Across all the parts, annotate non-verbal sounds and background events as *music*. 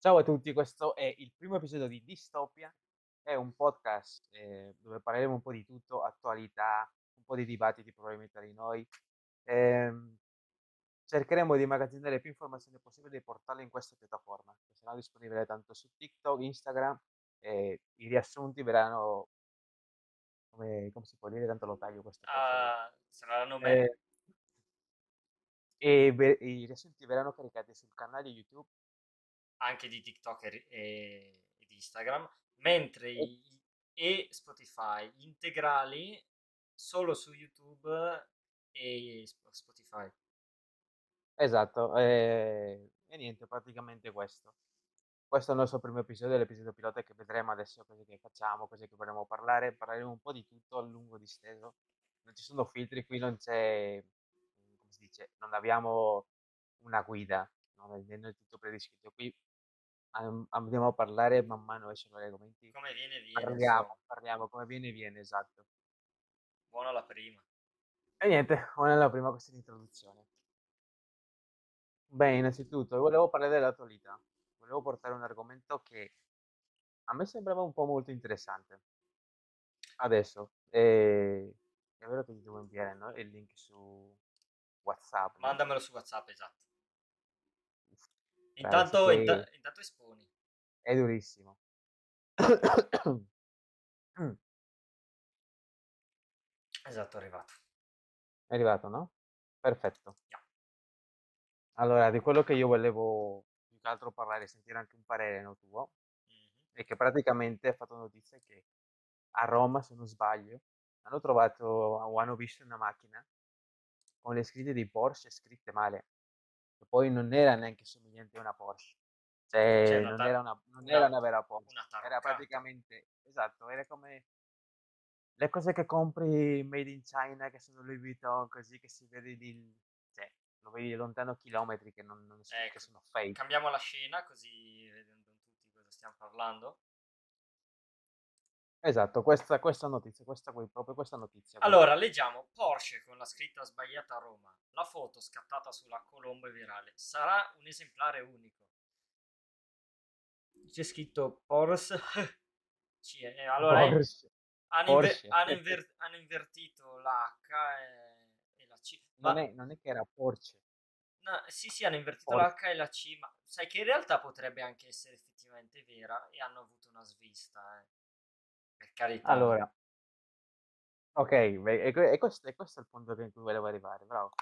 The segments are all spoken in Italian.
Ciao a tutti, questo è il primo episodio di Distopia, è un podcast eh, dove parleremo un po' di tutto, attualità, un po' di dibattiti probabilmente tra di noi. Ehm, cercheremo di immagazzinare più informazioni possibili e portarle in questa piattaforma, che sarà disponibile tanto su TikTok, Instagram, e i riassunti verranno, come, come si può dire, tanto lo taglio questo. Ah, saranno me. Eh, e ve- i riassunti verranno caricati sul canale YouTube anche di TikTok e, e di Instagram, mentre i, e Spotify integrali solo su YouTube e Spotify. Esatto, e, e niente, praticamente questo. Questo è il nostro primo episodio, l'episodio pilota che vedremo adesso cose che facciamo, cose che vorremmo parlare, parleremo un po' di tutto a lungo disteso. Non ci sono filtri, qui non c'è, come si dice, non abbiamo una guida, non è tutto prediscritto. Qui andiamo a parlare man mano escono gli argomenti. Come viene, viene. Parliamo, so. parliamo, come viene, viene, esatto. Buona la prima. E niente, buona la prima questa introduzione. Beh, innanzitutto, volevo parlare dell'attualità. Volevo portare un argomento che a me sembrava un po' molto interessante. Adesso, eh, è vero che ti devo inviare no? il link su WhatsApp. Mandamelo no? su WhatsApp, esatto. Intanto, inta- intanto esponi. È durissimo. esatto, è arrivato. È arrivato, no? Perfetto. Yeah. Allora, di quello che io volevo più che altro parlare, sentire anche un parere no, tuo, mm-hmm. è che praticamente ha fatto notizia che a Roma, se non sbaglio, hanno trovato o hanno visto una macchina con le scritte di Porsche scritte male poi non era neanche somigliante a una Porsche. Cioè, cioè non, tar- era una, non una, era una vera Porsche, una era praticamente, esatto, era come le cose che compri made in China, che sono Louis Vuitton, così che si vede di, cioè, lo vedi lontano chilometri che non, non ecco, che sono fake. Cambiamo la scena così vedono tutti cosa stiamo parlando. Esatto, questa, questa notizia, questa qui, proprio questa notizia. Allora, leggiamo Porsche con la scritta sbagliata a Roma. La foto scattata sulla colomba virale. Sarà un esemplare unico. C'è scritto Porsche. *laughs* Eh, allora, Porsche. Hanno, Porsche. Inver- hanno, inver- *laughs* hanno, invertito l'H e, e la C. Ma... Non, è, non è che era Porsche. No, sì, sì, hanno invertito Porsche. l'H e la C, ma sai che in realtà potrebbe anche essere effettivamente vera e hanno avuto una svista, eh. Per carità. Allora, ok, e, e, questo, e questo è il punto in cui volevo arrivare, bravo.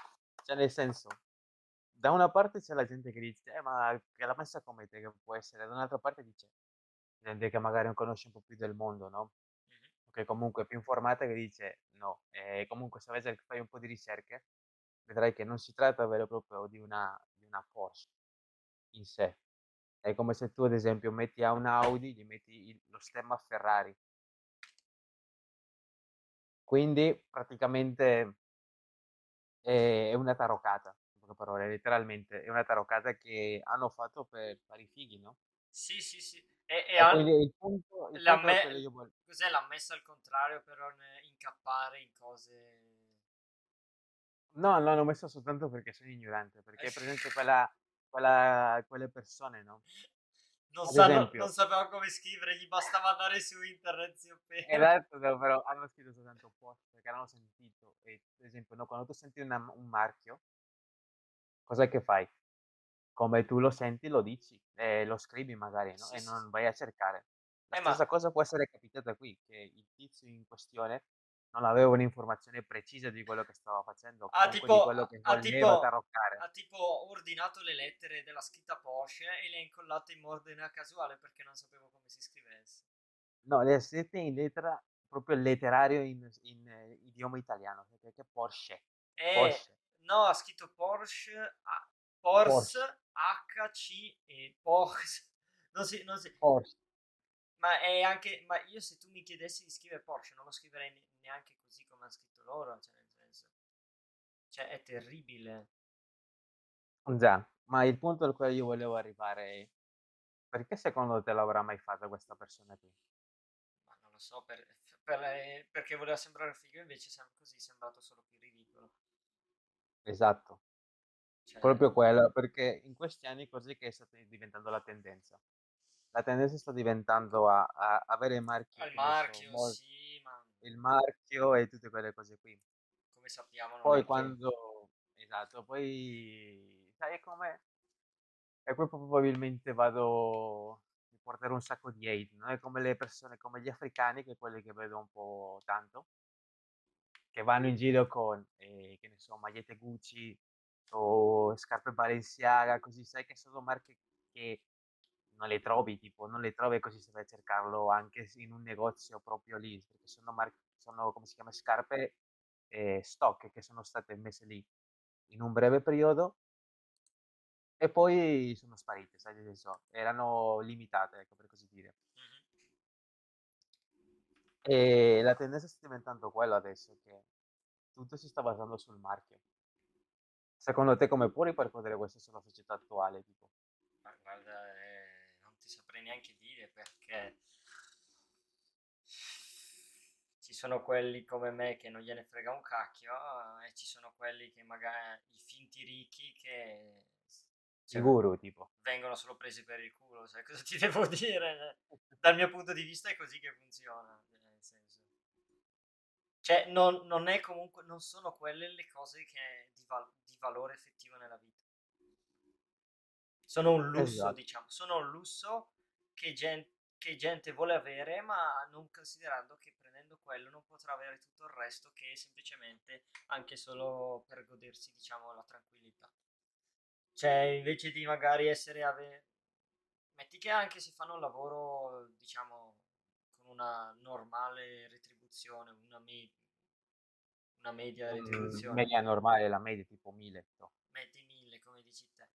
Cioè, nel senso, da una parte c'è la gente che dice, eh, ma che la messa come te che può essere, da un'altra parte dice, gente che magari non conosce un po' più del mondo, no? Che comunque è più informata che dice, no, e comunque se fai un po' di ricerche, vedrai che non si tratta vero e proprio di una, di una Porsche in sé. È come se tu, ad esempio, metti a un Audi, gli metti il, lo stemma Ferrari quindi praticamente è una taroccata, in poche parole, letteralmente, è una taroccata che hanno fatto per fare i fighi, no? Sì, sì, sì. E, e, e al... il punto, il l'ha me... voglio... Cos'è? L'ha messa al contrario per non incappare in cose... No, l'hanno messa soltanto perché sono ignorante, perché per esempio quella, quella, quelle persone, no? Non, sanno, non sapeva come scrivere, gli bastava andare su internet. Esatto, però hanno scritto soltanto post perché hanno sentito. E, per esempio, no, quando tu senti una, un marchio, cos'è che fai? Come tu lo senti, lo dici, eh, lo scrivi magari, no? Sì, e non vai a cercare. La eh, stessa ma... cosa può essere capitata qui, che il tizio in questione non aveva un'informazione precisa di quello che stava facendo, ha tipo, quello che ha, tipo, ha tipo ordinato le lettere della scritta Porsche e le ha incollate in ordine casuale perché non sapevo come si scrivesse. No, le ha scritte in lettera, proprio letterario in, in eh, idioma italiano, perché Porsche. Eh, Porsche. No, ha scritto Porsche, a, Porsche, Porsche. HC e Porsche. *laughs* Non si, non si... Porsche. Ma è anche, ma io se tu mi chiedessi di scrivere Porsche non lo scriverei neanche così come hanno scritto loro, cioè nel senso, cioè è terribile. Già, ma il punto al quale io volevo arrivare è perché secondo te l'avrà mai fatta questa persona qui? Ma non lo so, per, per, eh, perché voleva sembrare figo invece sem- così è sembrato solo più ridicolo. Esatto. Cioè, Proprio quello, perché in questi anni così che sta diventando la tendenza. La tendenza sta diventando a, a avere marchi, al marchio, mol- sì, il marchio e tutte quelle cose qui. come sappiamo Poi è che... quando, esatto, poi sai come? E poi probabilmente vado mi porterò un sacco di hate, non è come le persone, come gli africani, che quelli che vedo un po' tanto, che vanno in giro con, eh, che ne so, magliette Gucci o scarpe Balenciaga, così sai che sono marche che non le trovi, tipo, non le trovi così se vai a cercarlo anche in un negozio proprio lì, perché sono marche, sono, come si chiama, scarpe eh, stock che sono state messe lì in un breve periodo e poi sono sparite, sai, senso, erano limitate, ecco, per così dire. E la tendenza sta diventando quella adesso, che tutto si sta basando sul marchio. Secondo te come può ripercuotere questo sulla società attuale? Tipo? Ma guarda, eh, non ti saprei neanche dire perché ci sono quelli come me che non gliene frega un cacchio e ci sono quelli che magari i finti ricchi che cioè, guru, tipo. vengono solo presi per il culo, sai cosa ti *laughs* devo dire? Dal mio punto di vista è così che funziona, cioè, nel senso. Cioè, non, non è comunque, non sono quelle le cose che di, val- di valore effettivo nella vita. Sono un lusso, Esatto. diciamo, sono un lusso che, gen- che gente vuole avere, ma non considerando che prendendo quello non potrà avere tutto il resto che è semplicemente anche solo per godersi, diciamo, la tranquillità. Cioè, invece di magari essere ave... Metti che anche se fanno un lavoro, diciamo, con una normale retribuzione, una, me- una media Un retribuzione, media normale, la media tipo 1000. no? metti 1000 come dici te.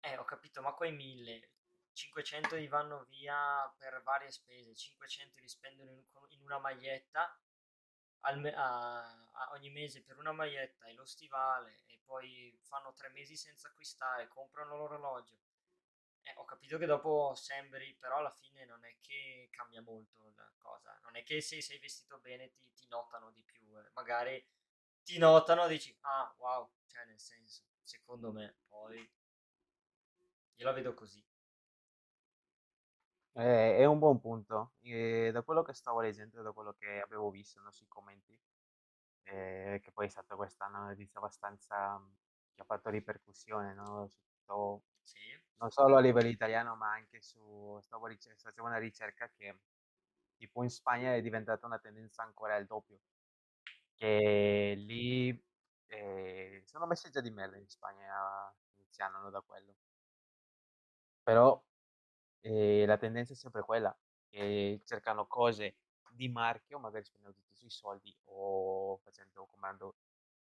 Eh, ho capito, ma quei 1000, 500 gli vanno via per varie spese, 500 li spendono in, una maglietta me- a, a ogni mese per una maglietta e lo stivale e poi fanno tre mesi senza acquistare, comprano l'orologio. Eh, ho capito che dopo sembri, però alla fine non è che cambia molto la cosa. Non è che se sei vestito bene ti, ti notano di più. eh. Magari ti notano e dici, ah, wow, cioè nel senso, secondo me, poi io la vedo così. Eh, è un buon punto. E da quello che stavo leggendo, da quello che avevo visto, no, sui commenti, eh, che poi è stata quest'anno una notizia abbastanza mh, che ha fatto ripercussione, no, su tutto, Sì, non solo a livello italiano, ma anche su, stavo ricer- facevo una ricerca che tipo in Spagna è diventata una tendenza ancora il doppio, che lì eh, sono messi già di merda in Spagna, iniziando no, da quello. Però eh, la tendenza è sempre quella, che cercano cose di marchio, magari spendendo tutti sui soldi o facendo, comprando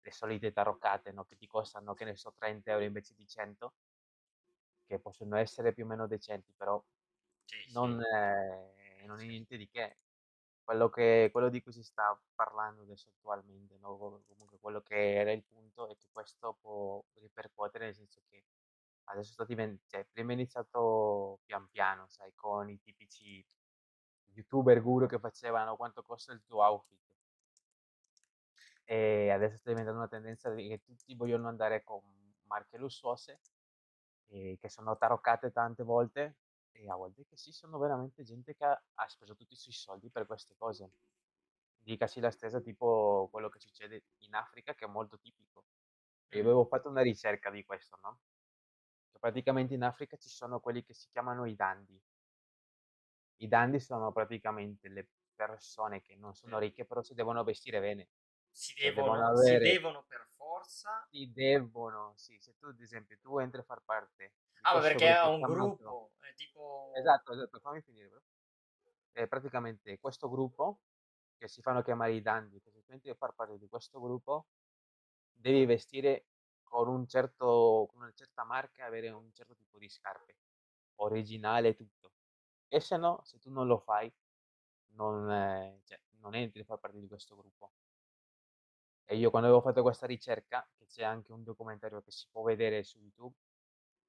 le solite taroccate, no, che ti costano, che ne so, 30 euro invece di 100, che possono essere più o meno decenti, però sì, non, sì. eh, non è niente di che. Quello, che, quello di cui si sta parlando adesso attualmente, no? comunque quello che era il punto è che questo può ripercuotere, nel senso che adesso sta diventando, cioè, prima è iniziato pian piano, sai, con i tipici youtuber guru che facevano quanto costa il tuo outfit. E adesso sta diventando una tendenza che tutti vogliono andare con marche lussuose, eh, che sono taroccate tante volte, e a volte che sì, sono veramente gente che ha, ha speso tutti i suoi soldi per queste cose. Dicasi la stessa, tipo quello che succede in Africa, che è molto tipico. Io avevo fatto una ricerca di questo, no? Praticamente in Africa ci sono quelli che si chiamano i dandi. I dandi sono praticamente le persone che non sono ricche, però si devono vestire bene. Si Cioè devono devono, si avere, devono per forza. si devono, sì, se tu ad esempio tu entri a far parte Ah, perché è gruppo un chiamato, gruppo, è tipo... esatto, esatto, fammi finire, bro. Eh, praticamente questo gruppo, che si fanno chiamare i dandi, che se tu entri a far parte di questo gruppo, devi vestire con un certo, con una certa marca avere un certo tipo di scarpe, originale tutto. E se no, se tu non lo fai, non, eh, cioè, non entri a far parte di questo gruppo. E io quando avevo fatto questa ricerca, che c'è anche un documentario che si può vedere su YouTube,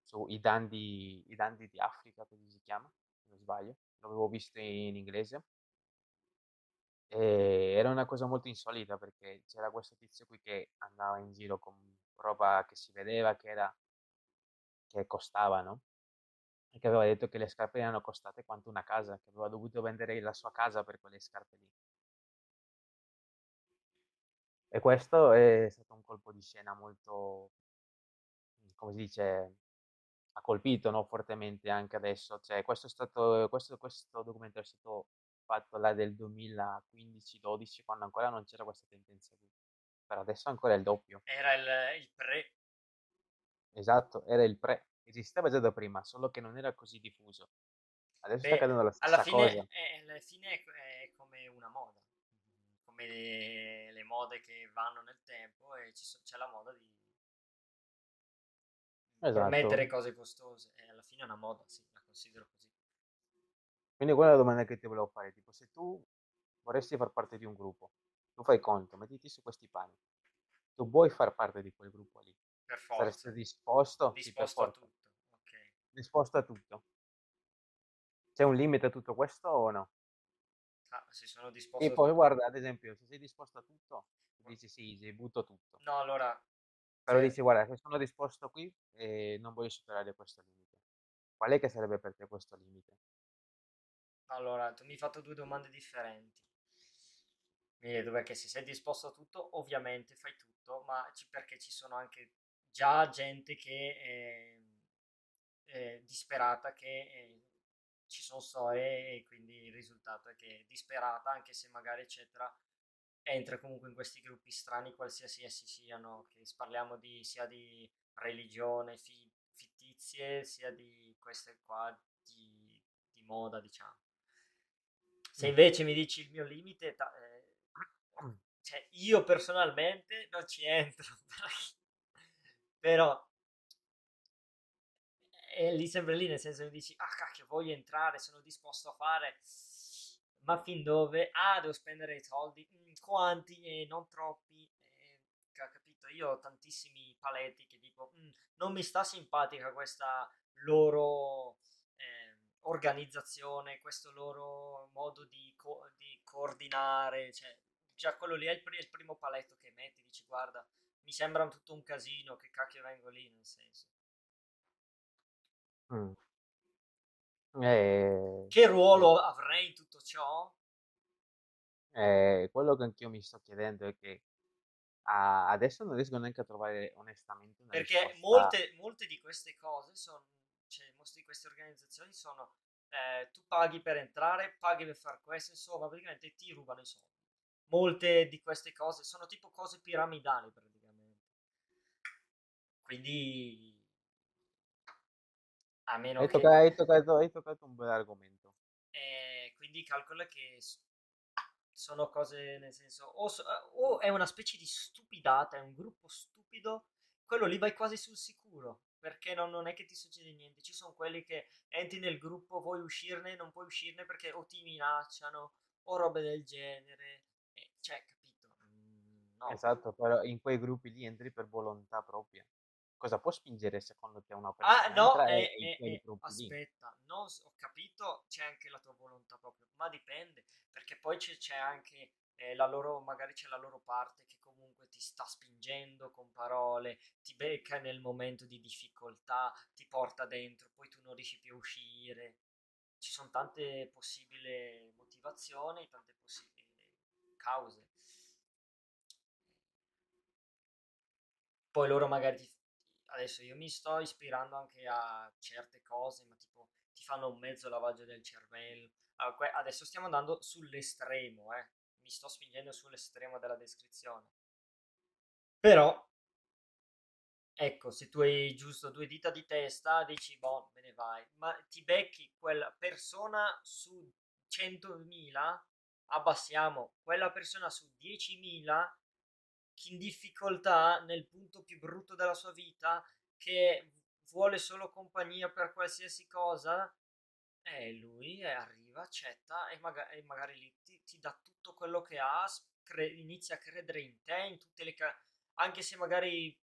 su i dandi, i dandi di Africa, così si chiama, se non sbaglio, l'avevo visto in inglese, e era una cosa molto insolita perché c'era questo tizio qui che andava in giro con roba che si vedeva che era che costava, no? E che aveva detto che le scarpe erano costate quanto una casa, che aveva dovuto vendere la sua casa per quelle scarpe lì. E questo è stato un colpo di scena molto, come si dice, ha colpito no, fortemente anche adesso. Cioè, questo, è stato, questo, questo documentario è stato fatto là del 2015-12, quando ancora non c'era questa tendenza qui. Per adesso ancora è il doppio. Era il, il pre. Esatto, era il pre. Esisteva già da prima, solo che non era così diffuso. Adesso Beh, sta accadendo la stessa alla fine, cosa. è, alla fine è, come una moda, come le, le mode che vanno nel tempo e ci c'è la moda di mettere Esatto. cose costose. E alla fine è una moda, sì, la considero così. Quindi quella è la domanda che ti volevo fare, tipo se tu vorresti far parte di un gruppo, tu fai conto, mettiti su questi panni, tu vuoi far parte di quel gruppo lì, Per forza, saresti disposto? Sì, disposto a tutto. Ok. disposto a tutto. C'è un limite a tutto questo o no? Ah, se sono disposto a Tipo, tutto. guarda, ad esempio, se sei disposto a tutto, tu dici sì, sì, butto tutto. No, allora, Però cioè, dici, guarda, se sono disposto qui e non voglio superare questo limite. Qual è che sarebbe per te questo limite? allora, tu mi hai fatto due domande differenti. Mi detto perché se sei disposto a tutto, ovviamente fai tutto, ma ci- perché ci sono anche già gente che è, è disperata, che è- ci sono storie e quindi il risultato è che è disperata, anche se magari eccetera, entra comunque in questi gruppi strani, qualsiasi essi siano, che parliamo di, sia di religione, fi- fittizie, sia di queste qua di, di moda, diciamo. Se invece mi dici il mio limite, ta- cioè io personalmente non ci entro, *laughs* però è lì sempre lì, nel senso che dici, ah cacchio, voglio entrare, sono disposto a fare, ma fin dove? Ah, devo spendere i soldi, Mm, quanti? E non troppi, Eh, ca- capito? Io ho tantissimi paletti che dico, "Mm, non mi sta simpatica questa loro ehm, organizzazione, questo loro modo di, co- di coordinare, cioè già quello lì è il, è il primo paletto che metti, dici guarda, mi sembra tutto un casino, che cacchio vengo lì, nel senso. Mm. Eh, Che ruolo avrei in tutto ciò? Eh, quello che anch'io mi sto chiedendo è che ah, adesso non riesco neanche a trovare onestamente una Perché risposta. molte, molte di queste cose sono, cioè molte di queste organizzazioni sono, eh, tu paghi per entrare, paghi per fare questo, insomma, praticamente ti rubano i soldi. Molte di queste cose sono tipo cose piramidali praticamente. Quindi, a meno Hai che... tocca- hai toccato, hai toccato un bel argomento. eh, quindi calcola che sono cose nel senso, o, so- o è una specie di stupidata, è un gruppo stupido, quello lì vai quasi sul sicuro, perché non, non è che ti succede niente. Ci sono quelli che entri nel gruppo, vuoi uscirne, non puoi uscirne perché o ti minacciano o robe del genere. Cioè, capito? Mm, no. Esatto, però in quei gruppi lì entri per volontà propria. Cosa può spingere secondo te una Ah, persona a no, eh, eh, eh, aspetta, non s- ho capito, c'è anche la tua volontà proprio, ma dipende, perché poi c'è c'è anche eh, la loro, magari c'è la loro parte che comunque ti sta spingendo con parole, ti becca nel momento di difficoltà, ti porta dentro, poi tu non riesci più a uscire. Ci sono tante possibili motivazioni, tante possibili cause. Poi loro magari ti- adesso io mi sto ispirando anche a certe cose, ma tipo ti fanno un mezzo lavaggio del cervello. Ah, Adesso stiamo andando sull'estremo, eh. Mi sto spingendo sull'estremo della descrizione. Però, ecco, se tu hai giusto due dita di testa, dici, boh, me ne vai. Ma ti becchi quella persona su 100.000, abbassiamo quella persona su 10.000 chi in difficoltà nel punto più brutto della sua vita, che vuole solo compagnia per qualsiasi cosa, e lui arriva, accetta e, maga- e magari lì ti, ti dà tutto quello che ha, cre- inizia a credere in te, in tutte le... ca- anche se magari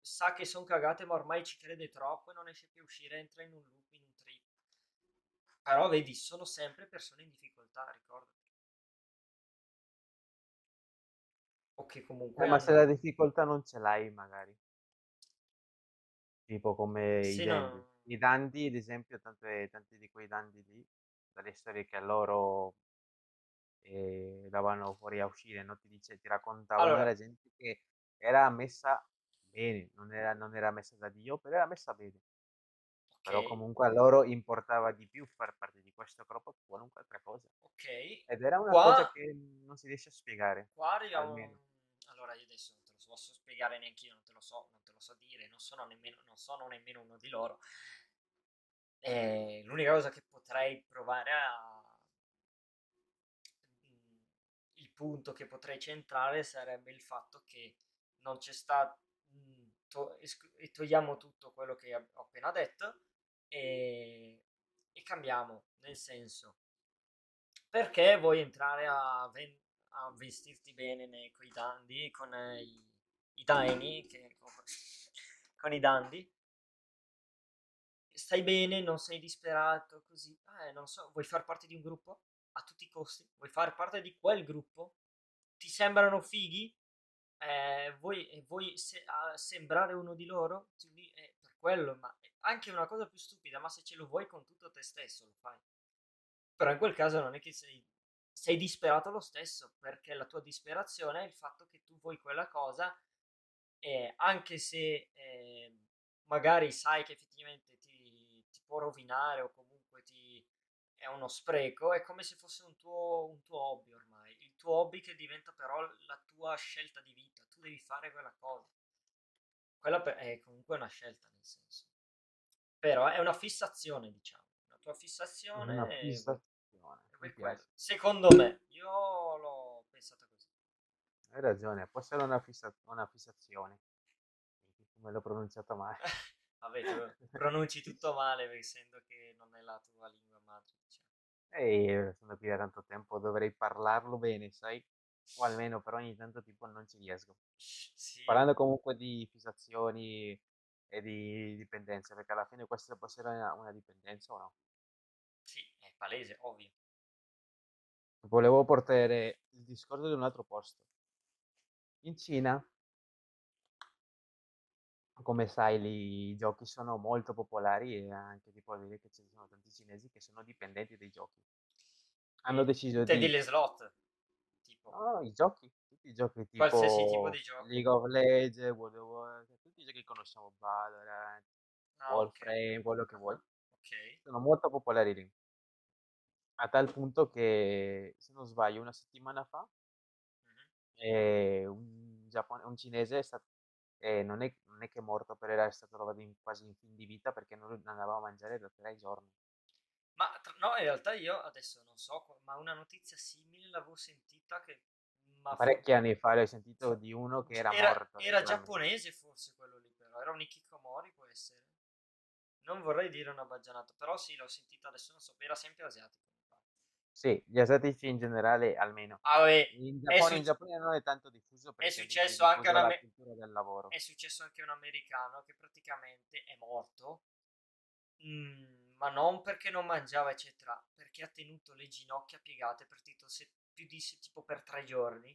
sa che sono cagate, ma ormai ci crede troppo e non esce più a uscire, entra in un loop, in un trip. Però vedi, sono sempre persone in difficoltà, ricordati. O che comunque Eh, ma se la difficoltà non ce l'hai, magari. Tipo come i Sì, dandy. no... I dandy, ad esempio, tante- tanti di quei dandy lì, dalle storie che a loro eh, davano fuori a uscire, no? Ti dice, ti raccontavano, Allora, era gente che era messa bene, non era, non era messa da Dio, però era messa bene. Però comunque a loro importava di più far parte di questo gruppo che qualunque altra cosa. ok. Ed era una Qua, cosa che non si riesce a spiegare, qua arriviamo... almeno. Allora, io adesso non te lo posso spiegare neanche io, non te lo so, non te lo so dire, non sono nemmeno, non sono nemmeno uno di loro. Eh, l'unica cosa che potrei provare a... mm, Il punto che potrei centrare sarebbe il fatto che non c'è stato... mm, to- togliamo tutto quello che ho appena detto e, e cambiamo, nel senso, perché vuoi entrare a, ven- a vestirti bene nei, con i dandy, con eh, i, i daini, che, con, con i dandy, stai bene, non sei disperato, così, eh, non so, vuoi far parte di un gruppo? A tutti i costi? Vuoi fare parte di quel gruppo? Ti sembrano fighi? Eh, vuoi, eh, vuoi se- a- sembrare uno di loro? Ti eh, per quello, ma anche una cosa più stupida, ma se ce lo vuoi con tutto te stesso, lo fai. Però in quel caso non è che sei, sei disperato lo stesso, perché la tua disperazione è il fatto che tu vuoi quella cosa e anche se eh, magari sai che effettivamente ti, ti può rovinare o comunque ti, è uno spreco, è come se fosse un tuo, un tuo hobby ormai, il tuo hobby che diventa però la tua scelta di vita, tu devi fare quella cosa. Quella per- è comunque una scelta nel senso, però è una fissazione, diciamo, la tua Una fissazione e vuoi, fissazione, quello. piace. Secondo me, io l'ho pensata così. Hai ragione, può essere una, fissa- una fissazione, come l'ho pronunciato male. *laughs* Vabbè, tu *laughs* pronunci tutto male essendo che non è la tua lingua madre, diciamo. E sono qui da tanto tempo, dovrei parlarlo bene, sai? O almeno però ogni tanto tipo non ci riesco. Sì, Parlando comunque di fissazioni e di dipendenze, perché alla fine questa può essere una, una dipendenza o no? sì, è palese, ovvio. Volevo portare il discorso di un altro posto. In Cina, come sai, lì i giochi sono molto popolari e anche ti può dire che ci sono tanti cinesi che sono dipendenti dai giochi. Hanno E deciso intendi di... le slot, tipo, No, i giochi, tutti i giochi qualsiasi tipo di tipo gioco. League of Legends, World of Warcraft, tutti i giochi che conosciamo, Valorant, Ah, Warframe, quello che vuoi, ok. sono molto popolari lì. A tal punto che, se non sbaglio, una settimana fa eh, un, giappone- un cinese è stato, eh, non è, non è che è morto, però era stato trovato in- quasi in fin di vita perché non, non andava a mangiare da tre giorni. Ma tra- no, in realtà io adesso non so, ma una notizia simile l'avevo sentita che, Parecchi anni fa ho sentito di uno che era era, morto, era giapponese forse quello lì, però era un Ikikomori, può essere. Non vorrei dire una baggianata, però sì, l'ho sentita adesso, non so, era sempre asiatico. Sì, gli asiatici in generale almeno. Ah, vabbè, In è, Giappone, in suc- Giappone non è tanto diffuso è perché è successo anche a diffusa un la ame- cultura del lavoro. è successo anche un americano che praticamente è morto, mm, ma non perché non mangiava, eccetera, perché ha tenuto le ginocchia piegate per tipo, se- più di se- tipo per tre giorni.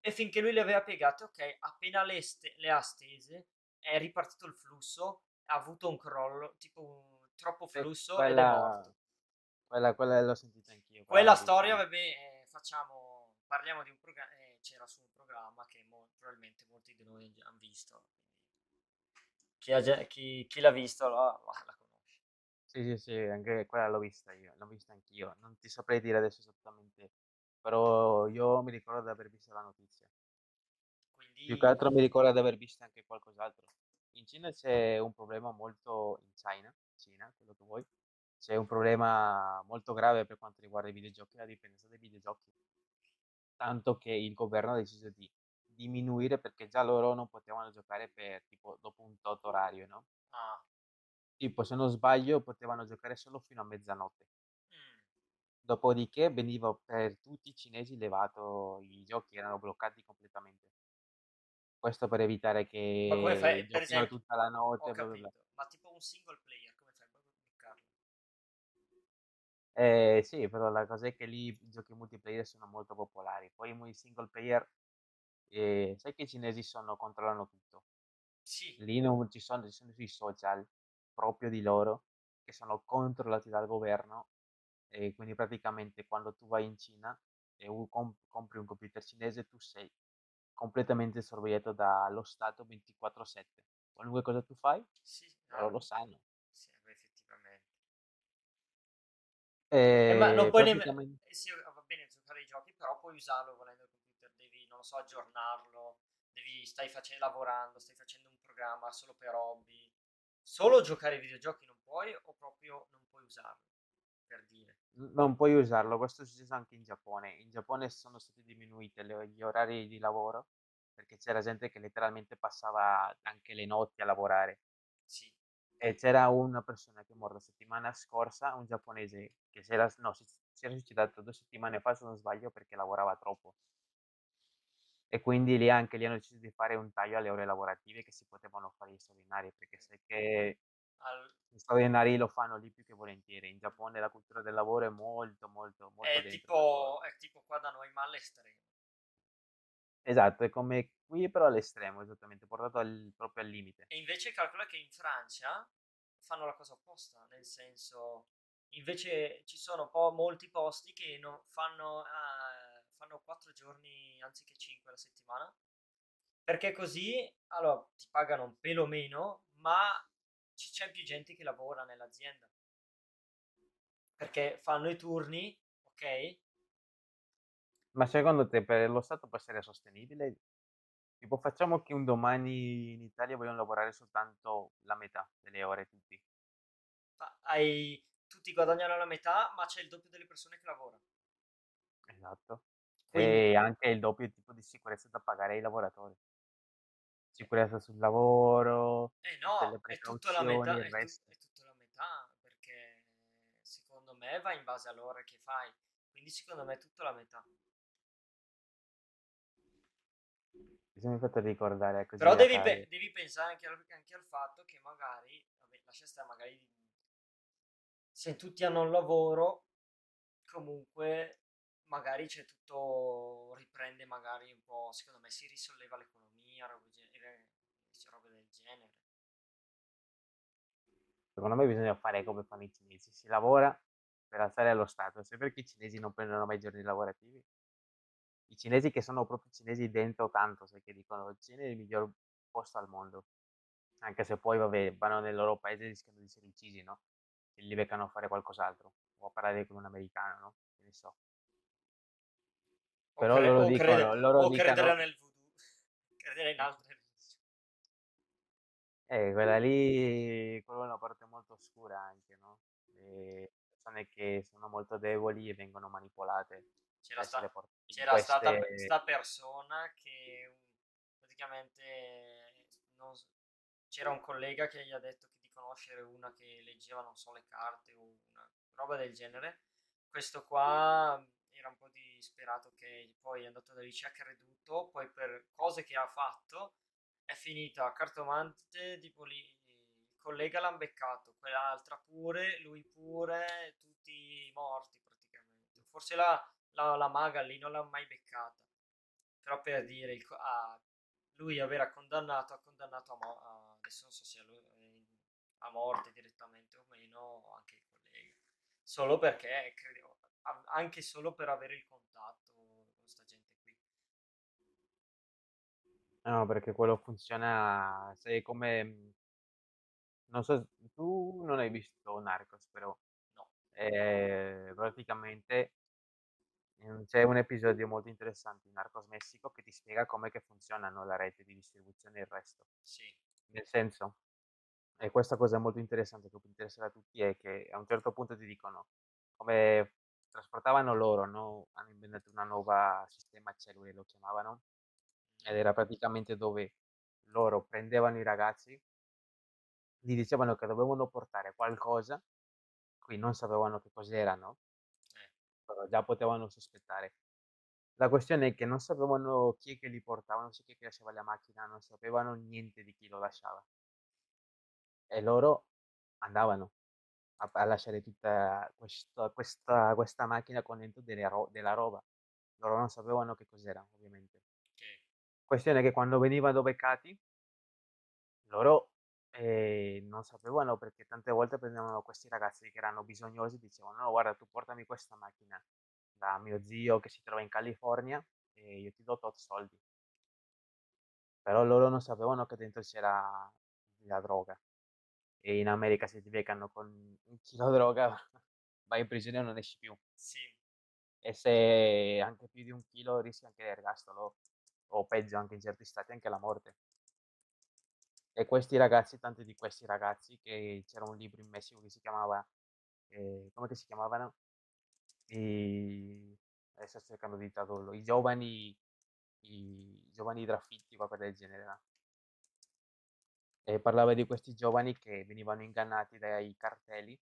E finché lui le aveva piegate, ok, appena le, ste- le ha stese, è ripartito il flusso, ha avuto un crollo, tipo un- troppo Sì, flusso ed è quella, morto. Quella, quella l'ho sentita anch'io, quella storia, vabbè, eh, facciamo, parliamo di un programma, c'era su un programma che mo- probabilmente molti di noi hanno visto, quindi chi, ha già- chi- chi l'ha visto la, la- conosce. Sì, sì, sì, anche quella l'ho vista io, l'ho vista anch'io. Non ti saprei dire adesso esattamente, però io mi ricordo di aver visto la notizia. Più che Quindi, altro mi ricordo di aver visto anche qualcos'altro. In Cina c'è un problema molto, in China, Cina, quello che vuoi, c'è un problema molto grave per quanto riguarda i videogiochi, la dipendenza dai videogiochi. Tanto che il governo ha deciso di diminuire perché già loro non potevano giocare per tipo dopo un tot orario, no? ah, Tipo, se non sbaglio, potevano giocare solo fino a mezzanotte. mm, Dopodiché veniva per tutti i cinesi levato, i giochi erano bloccati completamente. Questo per evitare ma come fai, che per esempio, tutta la notte, bla bla bla. ma tipo un single player, come fai a bloccarlo? Eh, sì, però la cosa è che lì i giochi multiplayer sono molto popolari. Poi i single player E sai che i cinesi sono, controllano tutto. Sì, Lì non ci sono, ci sono sui social proprio di loro che sono controllati dal governo e quindi praticamente quando tu vai in Cina e compri un computer cinese tu sei completamente sorvegliato dallo Stato 24/7. Qualunque cosa tu fai, sì, loro ah, lo sanno. sì, beh, effettivamente. Eh, ma non puoi nemmeno... Eh sì, va bene giocare ai giochi, però puoi usarlo volendo il computer, devi, non lo so, aggiornarlo, devi, stai facendo, lavorando, stai facendo un programma solo per hobby. Solo giocare ai videogiochi non puoi o proprio non puoi usarlo, per dire. non puoi usarlo. Questo è successo anche in Giappone. In Giappone sono state diminuite le- gli orari di lavoro perché c'era gente che letteralmente passava anche le notti a lavorare. Sì. E c'era una persona che è morta settimana scorsa, un giapponese che si era, no, si, si era suicidato due settimane fa, se non sbaglio, perché lavorava troppo. E quindi lì anche lì hanno deciso di fare un taglio alle ore lavorative che si potevano fare gli straordinari, perché sai che gli straordinari lo fanno lì più che volentieri. In Giappone la cultura del lavoro è molto, molto, molto è tipo, è tipo qua da noi, ma all'estremo. Esatto, è come qui però all'estremo, esattamente, portato al- proprio al limite. E invece calcola che in Francia fanno la cosa opposta, nel senso, invece ci sono po- molti posti che non fanno, eh, fanno 4 giorni anziché 5 alla settimana, perché così, allora, ti pagano un pelo meno, ma ci- c'è più gente che lavora nell'azienda, perché fanno i turni, ok? Ma secondo te per lo Stato può essere sostenibile? Tipo, facciamo che un domani in Italia vogliono lavorare soltanto la metà delle ore tutti. Ma hai, tutti guadagnano la metà, ma c'è il doppio delle persone che lavorano. Esatto. Quindi, E anche il doppio tipo di sicurezza da pagare ai lavoratori. Sicurezza sul lavoro, Eh tutte le no, è tutto la precauzioni, metà, il è, tu- resto. è tutto la metà, perché secondo me va in base all'ora che fai, quindi secondo me è tutto la metà. Bisogna fatto ricordare Però così a devi, pe- devi pensare anche al, anche al fatto che magari, vabbè, lascia stare magari, se tutti hanno un lavoro, comunque magari c'è tutto, riprende magari un po', secondo me si risolleva l'economia, robe, eh, robe del genere. Secondo me bisogna fare come fanno i cinesi. Si lavora per alzare lo Stato. Sai perché i cinesi non prendono mai giorni lavorativi? I cinesi che sono proprio cinesi dentro tanto, sai che dicono il Cina è il miglior posto al mondo. Anche se poi, vabbè, vanno nel loro paese e rischiano di essere uccisi, no? Se li beccano a fare qualcos'altro. O a parlare con un americano, no? Che ne so. Però cre- loro o crede- dicono, loro o credere dicono, nel voodoo, *laughs* credere in altre religioni. eh, quella lì, quella è una parte molto oscura anche, no? Le persone che sono molto deboli e vengono manipolate C'era, sta- c'era stata queste... sta persona che praticamente non c'era un collega che gli ha detto che di conoscere una che leggeva, non so, le carte o una roba del genere. Questo qua mm, era un po' disperato che poi è andato da lì, ci ha creduto, poi per cose che ha fatto è finita cartomante, tipo lì il collega l'ha beccato, quell'altra pure, lui pure, tutti morti praticamente. Forse la, la, la maga lì non l'ha mai beccata, però per dire, il ah, lui aveva condannato, ha condannato a, mo- a- adesso non so se a, lui- eh, a morte direttamente o meno anche il collega, solo perché credevo, a- anche solo per avere il contatto con questa gente qui. No, perché quello funziona, sai, come... Non so, tu non hai visto Narcos, però? No, eh, praticamente c'è un episodio molto interessante in Narcos Messico che ti spiega come che funzionano la rete di distribuzione e il resto. sì, Nel senso, e questa cosa molto interessante che può interessare a tutti è che a un certo punto ti dicono come trasportavano loro, no? Hanno inventato una nuova sistema cellule, lo chiamavano, ed era praticamente dove loro prendevano i ragazzi, gli dicevano che dovevano portare qualcosa, qui non sapevano che cos'erano, Eh, però già potevano sospettare. La questione è che non sapevano chi è che li portava, non so chi è che lasciava la macchina, non sapevano niente di chi lo lasciava. E loro andavano a, a lasciare tutta questa, questa, questa macchina con dentro ro- della roba. Loro non sapevano che cos'era, ovviamente. ok. Questione che quando venivano beccati, loro eh, non sapevano perché tante volte prendevano questi ragazzi che erano bisognosi, dicevano no guarda tu portami questa macchina da mio zio che si trova in California e io ti do tot soldi. Però loro non sapevano che dentro c'era la droga. E in America se ti beccano con *laughs* un chilo di droga vai in prigione e non esci più. Sì. E se anche più di un chilo rischi anche l'ergastolo o peggio anche in certi stati anche la morte. E questi ragazzi, tanti di questi ragazzi, che c'era un libro in Messico che si chiamava, eh, come che si chiamavano? I, adesso sto cercando di tradurlo, i giovani, i giovani graffiti, qualcosa del genere. no? E parlava di questi giovani che venivano ingannati dai cartelli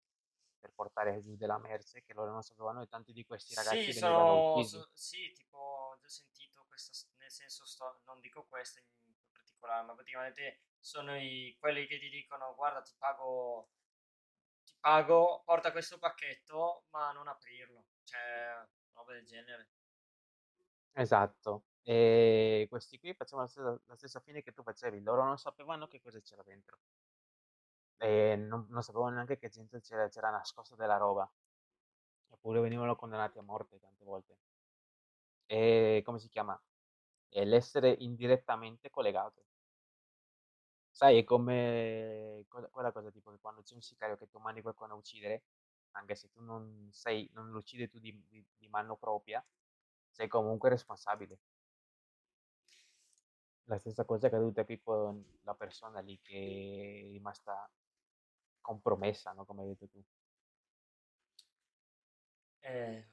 per portare giù della merce che loro non sapevano e tanti di questi ragazzi Sì, venivano uccisi. so- sì, tipo, ho già sentito questa, nel senso, sto, non dico questa in particolare, ma praticamente sono i, quelli che ti dicono, guarda, ti pago, ti pago, porta questo pacchetto, ma non aprirlo, cioè, roba del genere. Esatto. E questi qui facevano la stessa, la stessa fine che tu facevi, loro non sapevano che cosa c'era dentro e non, non sapevano neanche che dentro c'era, c'era nascosta della roba, eppure venivano condannati a morte tante volte. E come si chiama? E l'essere indirettamente collegato. Sai, è come cosa- quella cosa tipo che quando c'è un sicario che tu mandi qualcuno a uccidere, anche se tu non sei, non lo uccidi tu di, di- di mano propria, sei comunque responsabile. La stessa cosa è accaduta qui con la persona lì che è rimasta compromessa, no? Come hai detto tu. Eh,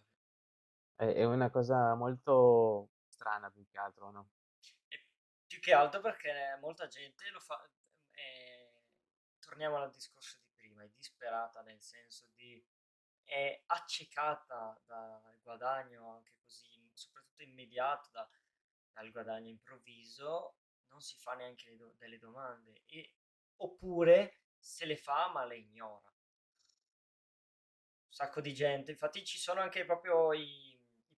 È, è una cosa molto strana più che altro, no? Più che altro perché molta gente lo fa, eh, torniamo al discorso di prima, è disperata nel senso di è accecata dal guadagno anche così, soprattutto immediato, da- dal guadagno improvviso, non si fa neanche do- delle domande, e- oppure se le fa ma le ignora. Un sacco di gente, infatti ci sono anche proprio i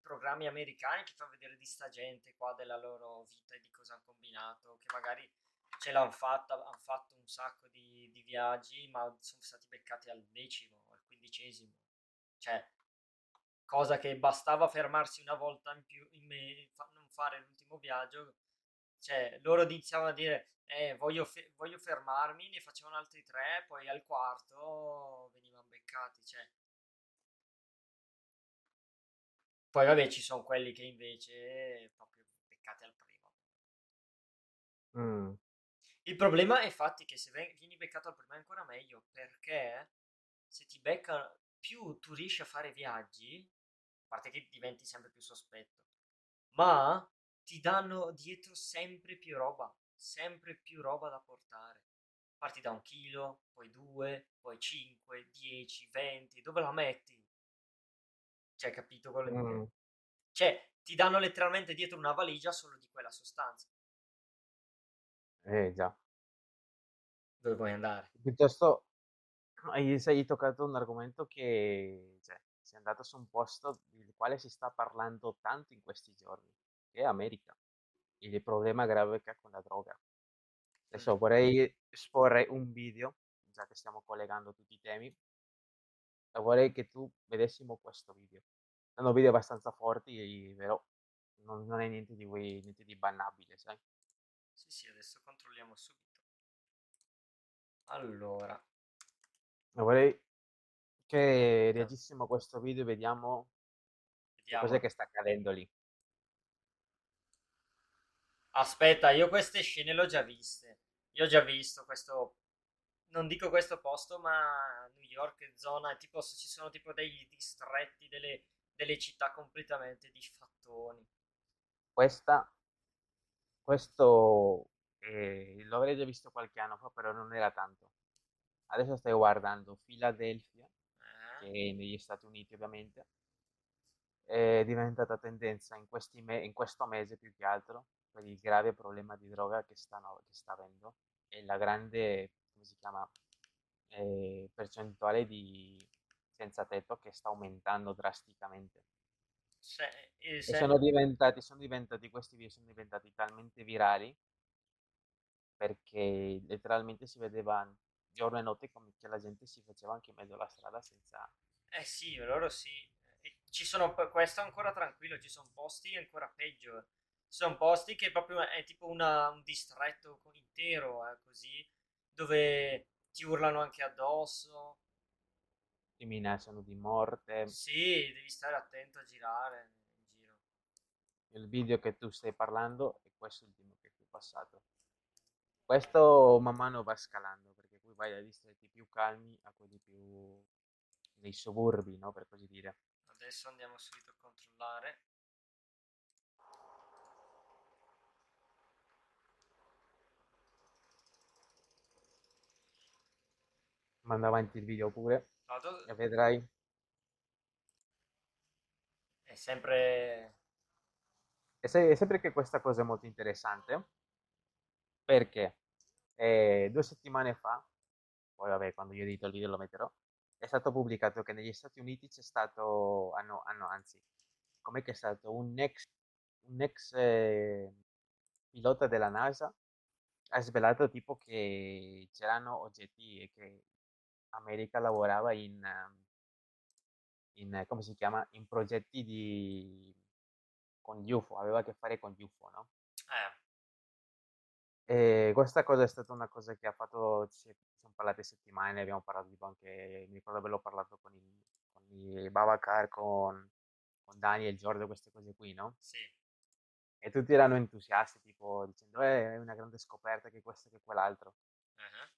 programmi americani che fanno vedere di sta gente qua della loro vita e di cosa hanno combinato, che magari ce l'hanno fatta, hanno fatto un sacco di, di viaggi, ma sono stati beccati al decimo, al quindicesimo. Cioè, cosa che bastava fermarsi una volta in più, in me, fa- non fare l'ultimo viaggio, cioè loro iniziavano a dire, eh, voglio, fe- voglio fermarmi, ne facevano altri tre, poi al quarto venivano beccati, cioè. Poi vabbè ci sono quelli che invece proprio beccati al primo. Mm, Il problema è infatti che se vieni beccato al primo è ancora meglio, perché se ti becca più tu riesci a fare viaggi, a parte che diventi sempre più sospetto, ma ti danno dietro sempre più roba, sempre più roba da portare. Parti da un chilo, poi due, poi 5, 10, 20, dove la metti? Cioè, capito quello mm, che... Cioè, ti danno letteralmente dietro una valigia solo di quella sostanza. eh già. Dove vuoi andare? Piuttosto hai, hai toccato un argomento che cioè, si è andato su un posto del quale si sta parlando tanto in questi giorni, che è America, il problema grave che ha con la droga. Mm. Adesso vorrei esporre un video, già che stiamo collegando tutti i temi, e vorrei che tu vedessimo questo video. Sono video abbastanza forti, però non, non è niente di, niente di bannabile, sai? Sì, sì, adesso controlliamo subito. Allora, vorrei che reagissimo a questo video e vediamo che cos'è vediamo. che sta accadendo lì. Aspetta, io queste scene le ho già viste. Io ho già visto questo, non dico questo posto, ma New York zona, tipo se ci sono tipo dei distretti, delle, delle città completamente di fattoni. Questa, questo eh, lo avrei già visto qualche anno fa, però non era tanto. Adesso stai guardando Philadelphia, Eh? che negli Stati Uniti ovviamente, è diventata tendenza in, questi me- in questo mese più che altro per il grave problema di droga che, stanno- che sta avendo e la grande, come si chiama, eh, percentuale di senza tetto che sta aumentando drasticamente. Se, e sono diventati, sono diventati, questi video sono diventati talmente virali perché letteralmente si vedeva giorno e notte come che la gente si faceva anche in mezzo alla strada senza... Eh sì, loro sì. ci sono, questo ancora tranquillo, ci sono posti ancora peggio. Ci sono posti che proprio è tipo una, un distretto intero, eh, così, dove ti urlano anche addosso. Ti minacciano di morte. Sì, devi stare attento a girare in giro. Il video che tu stai parlando è questo ultimo che ti è passato. Questo man mano va scalando perché qui vai dai distretti più calmi a quelli più nei suburbi, no? Per così dire. Adesso andiamo subito a controllare. Manda avanti il video pure Vado. e vedrai. È sempre... È, se- è sempre che questa cosa è molto interessante perché eh, due settimane fa, poi vabbè quando io edito il video lo metterò, è stato pubblicato che negli Stati Uniti c'è stato, hanno, hanno anzi, com'è che è stato un ex, un ex eh, pilota della NASA ha svelato tipo che c'erano oggetti che America lavorava in, in come si chiama, in progetti di, con gli UFO, aveva a che fare con gli UFO, no? Eh. E questa cosa è stata una cosa che ha fatto, ci siamo parlate settimane, abbiamo parlato tipo anche, mi ricordo averlo parlato con i, con i Babacar, con, con Daniel, Giorgio, queste cose qui, no? Sì. E tutti erano entusiasti, tipo dicendo, eh, è una grande scoperta che questo e che quell'altro.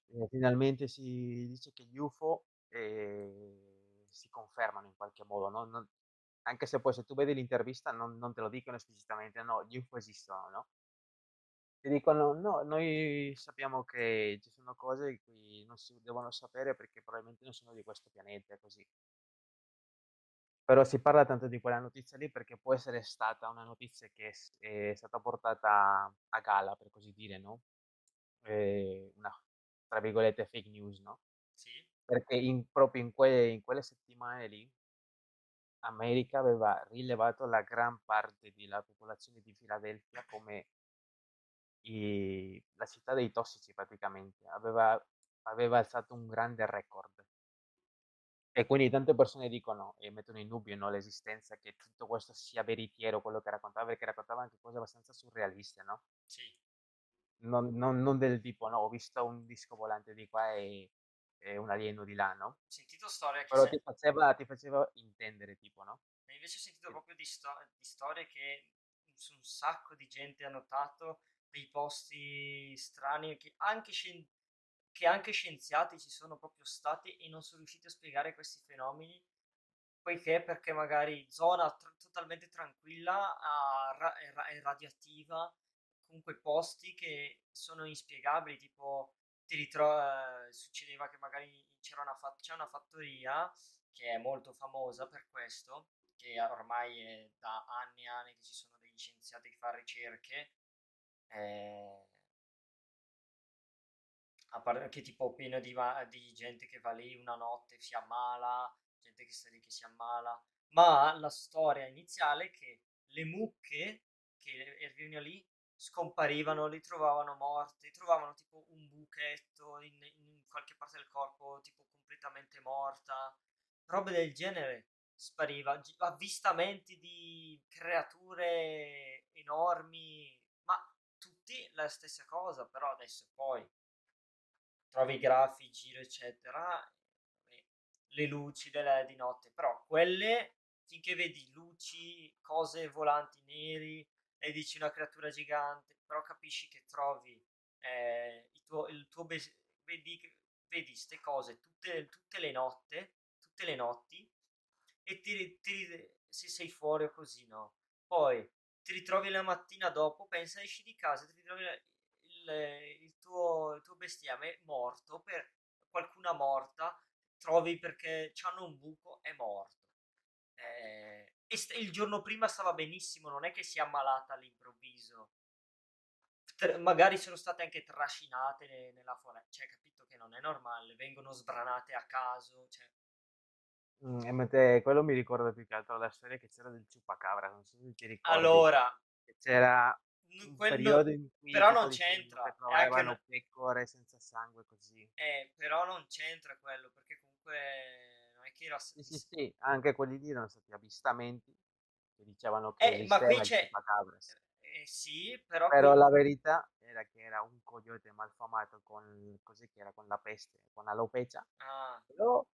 Uh-huh. E finalmente si dice che gli UFO eh, si confermano in qualche modo, no? non, anche se poi se tu vedi l'intervista non, non, te lo dicono esplicitamente, no, gli UFO esistono, no? Ti dicono, no, noi sappiamo che ci sono cose cui non si devono sapere perché probabilmente non sono di questo pianeta, così. Però si parla tanto di quella notizia lì perché può essere stata una notizia che è, è stata portata a gala, per così dire, no? Eh, una, tra virgolette, fake news, no? Sì. Perché in, proprio in, que, in quelle settimane lì America aveva rilevato la gran parte della popolazione di Filadelfia come i, la città dei tossici praticamente, aveva, aveva alzato un grande record. E quindi tante persone dicono e mettono in dubbio no, l'esistenza che tutto questo sia veritiero quello che raccontava, perché raccontava anche cose abbastanza surrealiste, no? Sì. Non, non, non del tipo, no, ho visto un disco volante di qua e, e un alieno di là, no? Ho sentito storie che... Però ti, faceva, ti faceva intendere, tipo, no? E invece ho sentito proprio di, sto- di storie che un sacco di gente ha notato dei posti strani che anche scienziati che anche scienziati ci sono proprio stati e non sono riusciti a spiegare questi fenomeni, poiché perché magari zona tr- totalmente tranquilla ra- è, ra- è, radioattiva, comunque posti che sono inspiegabili, tipo ti ritro- eh, succedeva che magari c'era una, fa- c'è una fattoria che è molto famosa per questo, che ormai è da anni e anni che ci sono degli scienziati che fanno ricerche. Eh, a parte che tipo pieno di, di, gente che va lì una notte si ammala, gente che sta lì che si ammala, ma la storia iniziale è che le mucche che erano lì scomparivano, li trovavano morti, trovavano tipo un buchetto in, in qualche parte del corpo tipo completamente morta, robe del genere. Spariva, avvistamenti di creature enormi, ma tutti la stessa cosa, però adesso poi trovi grafi, giro, eccetera, le luci delle, di notte, però quelle, finché vedi luci, cose volanti neri, e dici una creatura gigante, però capisci che trovi eh, il tuo, il tuo bes- vedi, queste cose tutte, tutte, le notte, tutte le notti, e ti, ti, se sei fuori o così, no? Poi ti ritrovi la mattina dopo, pensa, esci di casa, ti ritrovi il, il, tuo, il tuo bestiame morto, per qualcuna morta, trovi perché hanno un buco, è morto. Eh, e st- il giorno prima stava benissimo, non è che si è ammalata all'improvviso. Tr- magari sono state anche trascinate ne- nella foresta, cioè capito che non è normale, vengono sbranate a caso, cioè... Mm, e mentre quello mi ricorda più che altro la storia che c'era del ciupacabra, non so se ti ricordi, Allora, c'era un quello, periodo in cui però non c'entra, anche trovavano pecore senza sangue così. eh, però non c'entra quello, perché comunque s- Sì, sì, sì, anche quelli lì erano stati avvistamenti che dicevano che Eh, ma qui c'è... chupacabras. Eh, sì, però Però qui... la verità era che era un coyote malfamato con, cos'è che era, con la peste, con alopecia, Ah, però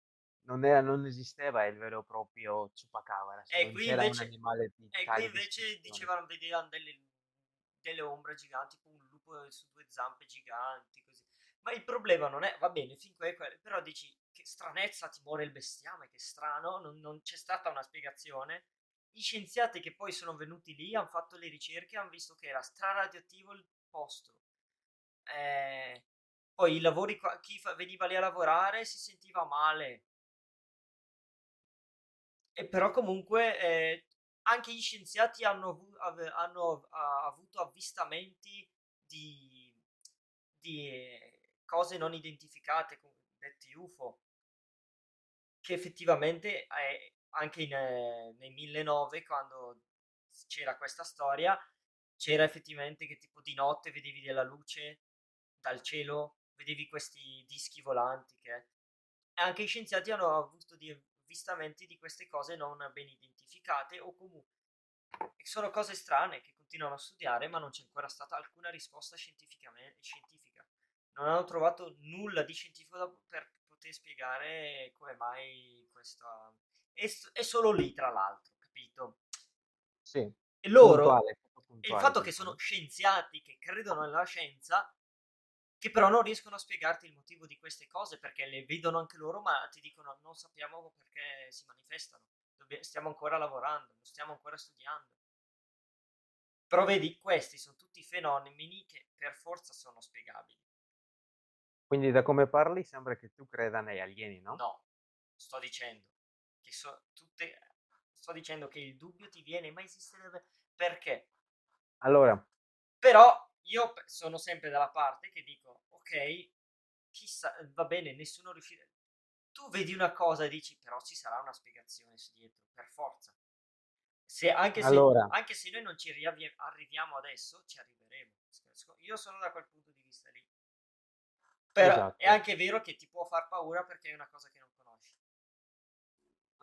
non, era, non esisteva il vero e proprio chupacabras, e non qui invece... di E qui invece dicevano vedevano delle, delle ombre giganti, tipo un lupo su due zampe giganti, così. Ma il problema non è, va bene, fin qui è quello, però dici che stranezza ti muore il bestiame, che strano, non, non c'è stata una spiegazione. Gli scienziati che poi sono venuti lì hanno fatto le ricerche, hanno visto che era straradioattivo il posto. Eh, poi i lavori, chi fa- veniva lì a lavorare si sentiva male. E però comunque eh, anche gli scienziati hanno, avu- ave- hanno, ah, avuto avvistamenti di, di, eh, cose non identificate, detti UFO, che effettivamente eh, anche in, eh, nel 1009, quando c'era questa storia, c'era effettivamente che tipo di notte vedevi della luce dal cielo, vedevi questi dischi volanti che... E anche i scienziati hanno avuto di avvistamenti di queste cose non ben identificate o comunque sono cose strane che continuano a studiare, ma non c'è ancora stata alcuna risposta scientificamente, scientifica. Non hanno trovato nulla di scientifico da- per poter spiegare come mai questa... È, è solo lì, tra l'altro, capito? Sì, E loro, puntuale, e il fatto che sono no? scienziati che credono nella scienza, che però non riescono a spiegarti il motivo di queste cose perché le vedono anche loro, ma ti dicono non sappiamo perché si manifestano, stiamo ancora lavorando, stiamo ancora studiando. Però vedi, questi sono tutti fenomeni che per forza sono spiegabili. Quindi da come parli sembra che tu creda negli alieni, no? No, sto dicendo che so, tutte, sto dicendo che il dubbio ti viene, ma esisterebbe perché? Allora, Però io sono sempre dalla parte che dico, ok, chissà, va bene, nessuno riuscirà. Tu vedi una cosa e dici, però ci sarà una spiegazione dietro, per forza. Se, anche, se, allora, anche se noi non ci arriviamo adesso, ci arriveremo. Io sono da quel punto di vista lì. Però è esatto. anche vero che ti può far paura perché è una cosa che non conosci.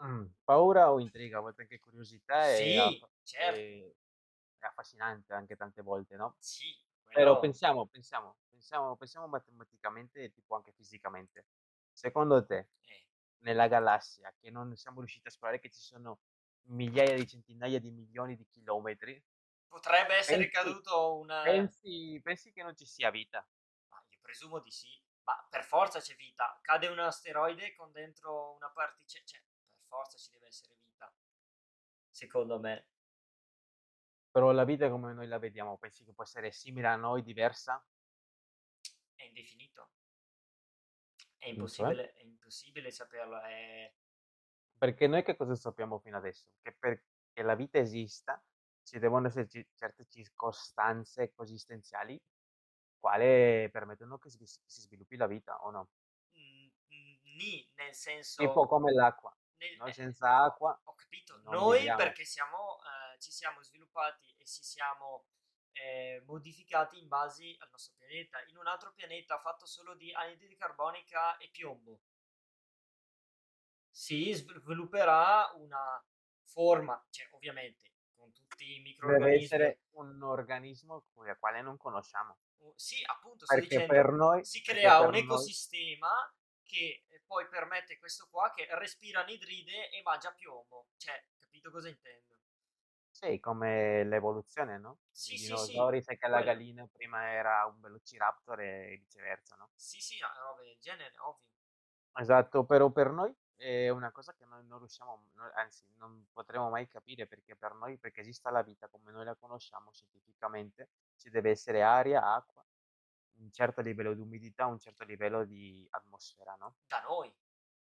Mm, paura o intriga, a volte anche curiosità è, Sì, aff- certo, è- è affascinante anche tante volte, no? sì, Però pensiamo, pensiamo, pensiamo, pensiamo matematicamente e tipo anche fisicamente. Secondo te, eh, nella galassia, che non siamo riusciti a esplorare, che ci sono migliaia di centinaia di milioni di chilometri, potrebbe essere pensi, caduto una... pensi, pensi che non ci sia vita? Presumo di sì, ma per forza c'è vita. Cade un asteroide con dentro una particella, cioè, per forza ci deve essere vita, secondo me. Però la vita come noi la vediamo, pensi che può essere simile a noi, diversa? È indefinito, è Cioè? impossibile, è impossibile saperlo. È... Perché noi che cosa sappiamo fino adesso? Che perché la vita esista ci devono esserci certe circostanze coesistenziali quale permettono che si, sviluppi la vita o no? mm, mm, Ni, nel senso... Tipo come l'acqua. nel- Noi eh, senza acqua ho capito, noi viviamo. perché siamo, eh, ci siamo sviluppati e ci siamo eh, modificati in base al nostro pianeta. In un altro pianeta fatto solo di anidride carbonica e piombo si svilupperà una forma, cioè ovviamente con tutti i Deve microorganismi. essere un organismo al quale non conosciamo. Sì, appunto, Perché dicendo, per noi, si crea un noi, ecosistema che eh, poi permette questo qua che respira anidride e mangia piombo. Cioè, capito cosa intendo? sì, come l'evoluzione, no? Sì, I sì, sì, dinosauri, sai che la gallina prima era un velociraptor e viceversa, no? Sì, sì, no, robe del genere, ovvio. Esatto, però per noi è una cosa che noi non riusciamo, anzi, non potremo mai capire perché per noi, perché esista la vita come noi la conosciamo scientificamente, ci deve essere aria, acqua, un certo livello di umidità, un certo livello di atmosfera, no? Da noi.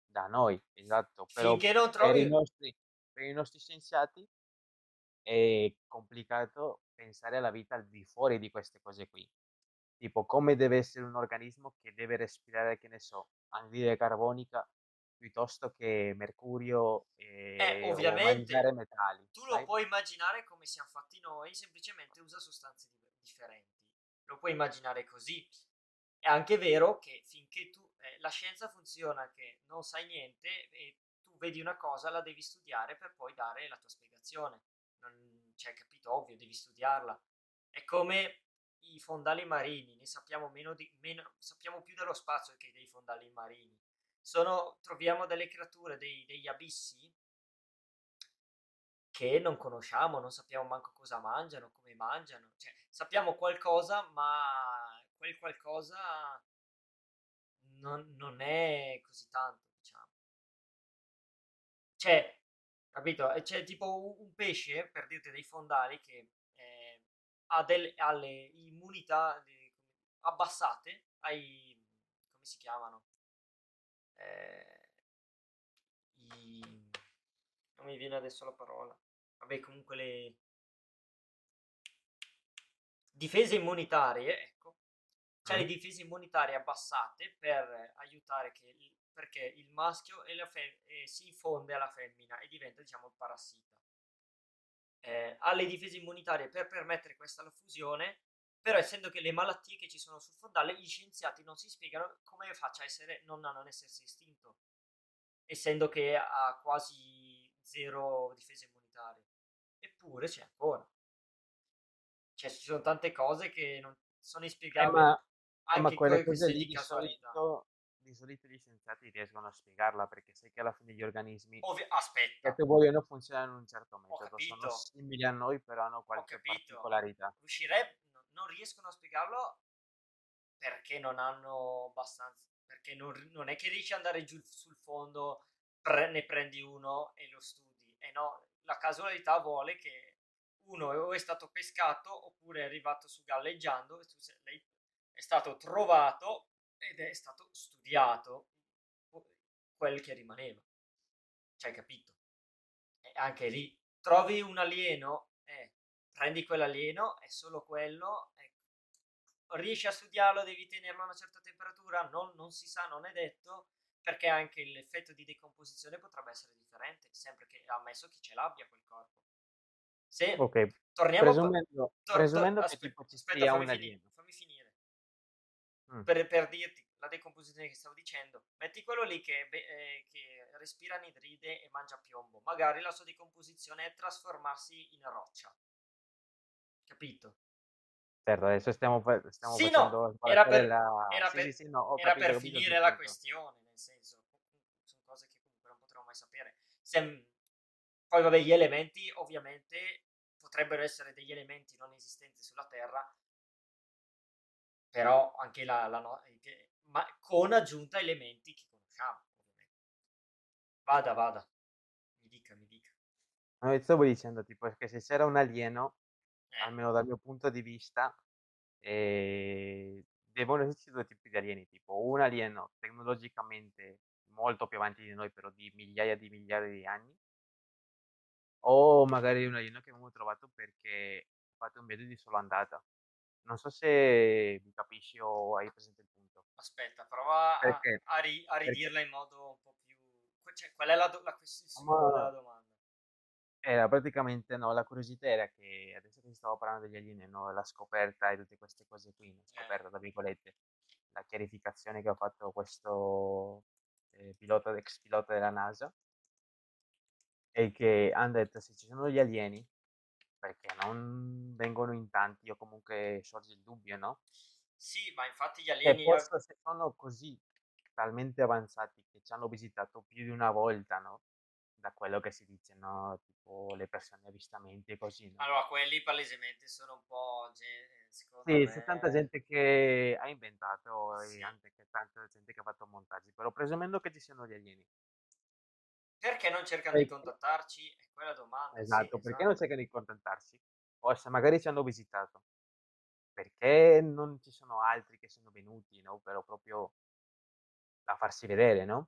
Da noi, esatto, però Finché non per i trovi... nostri, per i nostri scienziati è complicato pensare alla vita al di fuori di queste cose qui. Tipo, come deve essere un organismo che deve respirare, che ne so, anidride carbonica piuttosto che mercurio e Eh, mangiare ovviamente, metalli, tu lo sai? puoi immaginare come siamo fatti noi, semplicemente usa sostanze diver- differenti. Lo puoi immaginare così. È anche vero che finché tu, eh, la scienza funziona che non sai niente e tu vedi una cosa, la devi studiare per poi dare la tua spiegazione. Non, cioè, capito? Ovvio, devi studiarla. È come i fondali marini, ne sappiamo meno di, meno, sappiamo più dello spazio che dei fondali marini. Sono, troviamo delle creature, dei- degli abissi che non conosciamo, non sappiamo manco cosa mangiano, come mangiano, cioè sappiamo qualcosa, ma quel qualcosa non, non è così tanto, diciamo. C'è, capito? C'è tipo un pesce, per dirti dei fondali, che eh, ha delle, ha le immunità le- abbassate ai, come si chiamano? Eh, i, non mi viene adesso la parola. Vabbè, comunque le difese immunitarie, ecco, le Mm. difese immunitarie abbassate per aiutare che il, perché il maschio e la fe- e si infonde alla femmina e diventa, diciamo, il parassita. Eh, ha le difese immunitarie per permettere questa fusione, però essendo che le malattie che ci sono sul fondale, gli scienziati non si spiegano come faccia a essere, non a non essersi estinto, essendo che ha quasi zero difese immunitarie. Eppure c'è ancora. Cioè, ci sono tante cose che non sono Eh, inspiegabili, ma, eh, ma anche quelle que- cose lì di casualità. solito, di solito gli scienziati riescono a spiegarla perché sai che alla fine gli organismi Ovvi- che aspetta, te vogliono funzionare in un certo metodo, sono simili a noi però hanno qualche particolarità. Riuscirebbe, no- non riescono a spiegarlo perché non hanno abbastanza, perché non, non è che riesci ad andare giù sul fondo, pre- ne prendi uno e lo studi. E no, la casualità vuole che uno è stato pescato oppure è arrivato su galleggiando, lei- è stato trovato ed è stato studiato quel che rimaneva. Cioè, capito? E anche lì trovi un alieno, eh, prendi quell'alieno, è solo quello, ecco. riesci a studiarlo, devi tenerlo a una certa temperatura, non, non si sa, non è detto, perché anche l'effetto di decomposizione potrebbe essere differente, sempre che ammesso che ce l'abbia quel corpo. Se Ok, torniamo a... presumendo, tor- tor- presumendo che aspe- tipo ci aspetta, sia fammi finire, fammi finire. Mm. Per, per dirti la decomposizione che stavo dicendo, metti quello lì che, eh, che respira anidride e mangia piombo, magari la sua decomposizione è trasformarsi in roccia, capito? Certo, adesso stiamo, stiamo Sì, no, era per, la... era Sì, per, sì, sì, no, era per finire la punto. questione, nel senso, sono cose che comunque non potremo mai sapere. Se- poi, vabbè, gli elementi ovviamente potrebbero essere degli elementi non esistenti sulla Terra, però anche la, la no- che- ma con aggiunta elementi che conosciamo, ovviamente. Vada, vada, mi dica, mi dica. No, stavo dicendo tipo che se c'era un alieno, Eh, almeno dal mio punto di vista, eh, devono esserci due tipi di alieni, tipo un alieno tecnologicamente molto più avanti di noi, però di migliaia di miliardi di anni, o magari un alieno che abbiamo trovato perché ha fatto un viaggio di sola andata. Non so se mi capisci o hai presente il punto. aspetta, prova a, Perché? a ri- a Perché ridirla in modo un po' più... Cioè, qual è la, do- la quest- il succo ma della domanda? Era praticamente no, la curiosità era che adesso che si stava parlando degli alieni, no, la scoperta e tutte queste cose qui, no, Eh, scoperta tra virgolette, la chiarificazione che ha fatto questo eh, pilota, ex pilota della NASA, è che hanno detto se ci sono gli alieni, perché non vengono in tanti o comunque sorge il dubbio, no? sì, ma infatti gli E alieni... forse se sono così talmente avanzati che ci hanno visitato più di una volta, no? Da quello che si dice, no? Tipo le persone avvistamenti e così, no? Allora, quelli palesemente sono un po', ge- secondo Sì, c'è tanta me, gente che ha inventato e sì. anche che tanta gente che ha fatto montaggi, però presumendo che ci siano gli alieni. Perché non cercano di Perché? contattarci? È quella domanda, sì, Esatto, perché non esatto. cercano di contattarsi? O se magari ci hanno visitato, perché non ci sono altri che sono venuti, no? Però proprio a farsi vedere, no?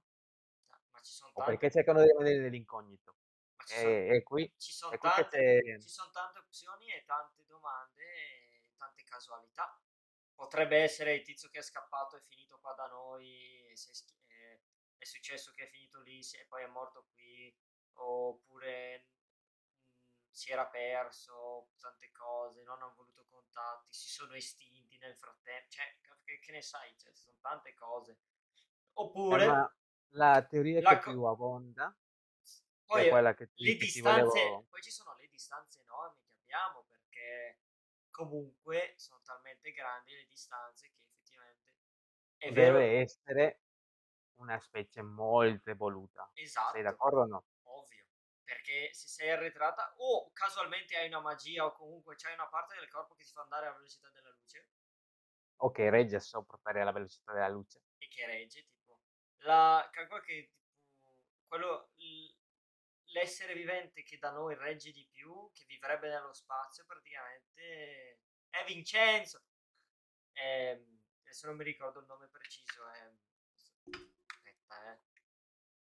Ma ci sono O perché tante, cercano di rimanere nell'incognito. ma ci sono, E, e qui, ci sono tante, ci sono tante opzioni e tante domande e tante casualità. Potrebbe essere il tizio che è scappato e finito qua da noi è, è successo che è finito lì e poi è morto qui, oppure mh, mm, si era perso tante cose, non hanno voluto contatti, si sono estinti nel frattempo, cioè, che, che ne sai, cioè, sono tante cose. Oppure... Eh, la teoria la che co- più abbonda poi, è quella che ti, le distanze, volevo... poi ci sono le distanze enormi che abbiamo perché comunque sono talmente grandi le distanze che effettivamente è deve vero. essere una specie molto evoluta. Esatto. Sei d'accordo o no? Ovvio. Perché se sei arretrata o casualmente hai una magia o comunque c'hai una parte del corpo che ti fa andare alla velocità della luce. O che regge sopra la velocità della luce. E che regge, tipo. La, calcola che quello, l'essere vivente che da noi regge di più, che vivrebbe nello spazio praticamente, è Vincenzo. È, ehm, adesso non mi ricordo il nome preciso, è eh,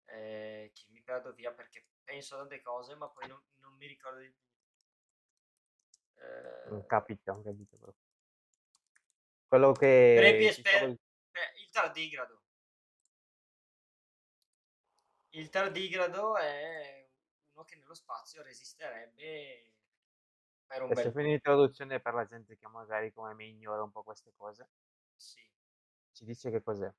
eh, che mi perdo via perché penso a tante cose, ma poi non, non mi ricordo di più. Eh, capito, capito. Però. Quello che... Prepi esper- diciamo... eh, il tardigrado. Il tardigrado è uno che nello spazio resisterebbe per un Adesso bel... finire l'introduzione per la gente che magari come me ignora un po' queste cose. Sì. Ci dice che cos'è.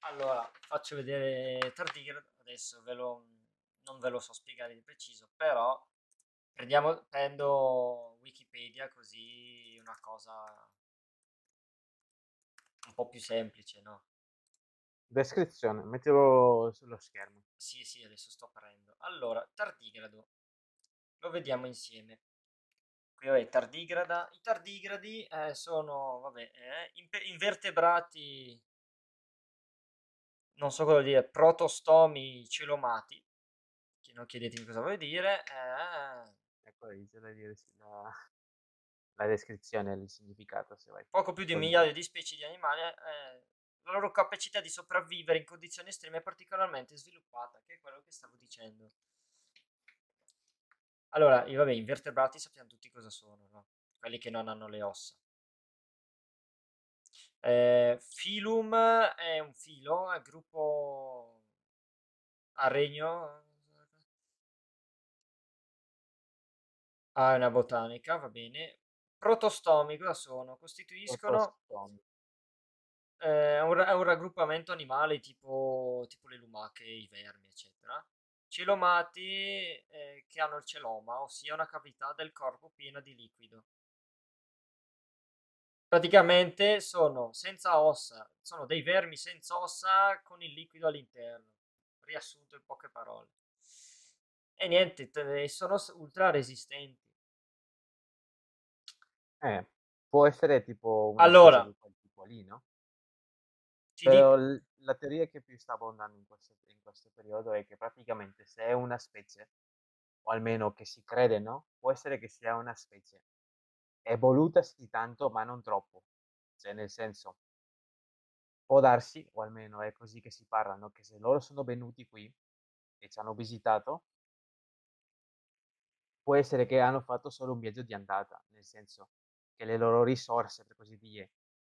Allora, faccio vedere Tardigrade, adesso ve lo, non ve lo so spiegare di preciso, però prendiamo, prendo Wikipedia così una cosa un po' più semplice, no? Descrizione, mettilo sullo schermo. Sì, sì, adesso sto aprendo. Allora, tardigrado, lo vediamo insieme. Qui vabbè, tardigrada. I tardigradi eh, sono, vabbè, eh, invertebrati non so cosa dire, protostomi celomati, che non chiedetemi cosa vuol dire. Eh... Ecco, da dire la, la descrizione il significato, se vuoi. Poco più di un migliaio di specie di animali, eh, la loro capacità di sopravvivere in condizioni estreme è particolarmente sviluppata, che è quello che stavo dicendo. Allora, io vabbè, invertebrati sappiamo tutti cosa sono, no? Quelli che non hanno le ossa. Eh, Filum è un filo, è gruppo a regno. Ah, è una botanica, va bene. Protostomi cosa sono? Costituiscono eh, è, un, è un raggruppamento animale tipo, tipo le lumache, i vermi, eccetera. Celomati eh, che hanno il celoma, ossia una cavità del corpo piena di liquido praticamente sono senza ossa, sono dei vermi senza ossa con il liquido all'interno, riassunto in poche parole. E niente, sono ultra resistenti. Eh, può essere tipo una allora, tipo lì, no? Però dico... la teoria che più sta abbondando in questo, in questo periodo è che praticamente se è una specie, o almeno che si crede, no? Può essere che sia una specie evolutasi tanto, ma non troppo. Cioè, nel senso, può darsi, o almeno è così che si parlano, che se loro sono venuti qui e ci hanno visitato, può essere che hanno fatto solo un viaggio di andata, nel senso che le loro risorse, per così dire,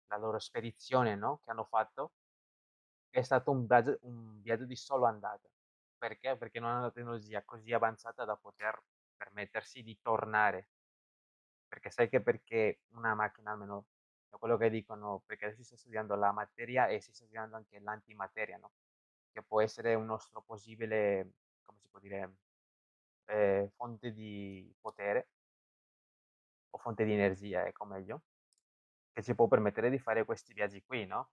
la loro spedizione, no? Che hanno fatto, è stato un viaggio, un viaggio di solo andata. Perché? Perché non hanno una tecnologia così avanzata da poter permettersi di tornare perché sai che perché una macchina, almeno da quello che dicono, perché adesso si sta studiando la materia e si sta studiando anche l'antimateria, no? Che può essere un nostro possibile, come si può dire, eh, fonte di potere o fonte di energia, ecco meglio, che ci può permettere di fare questi viaggi qui, no?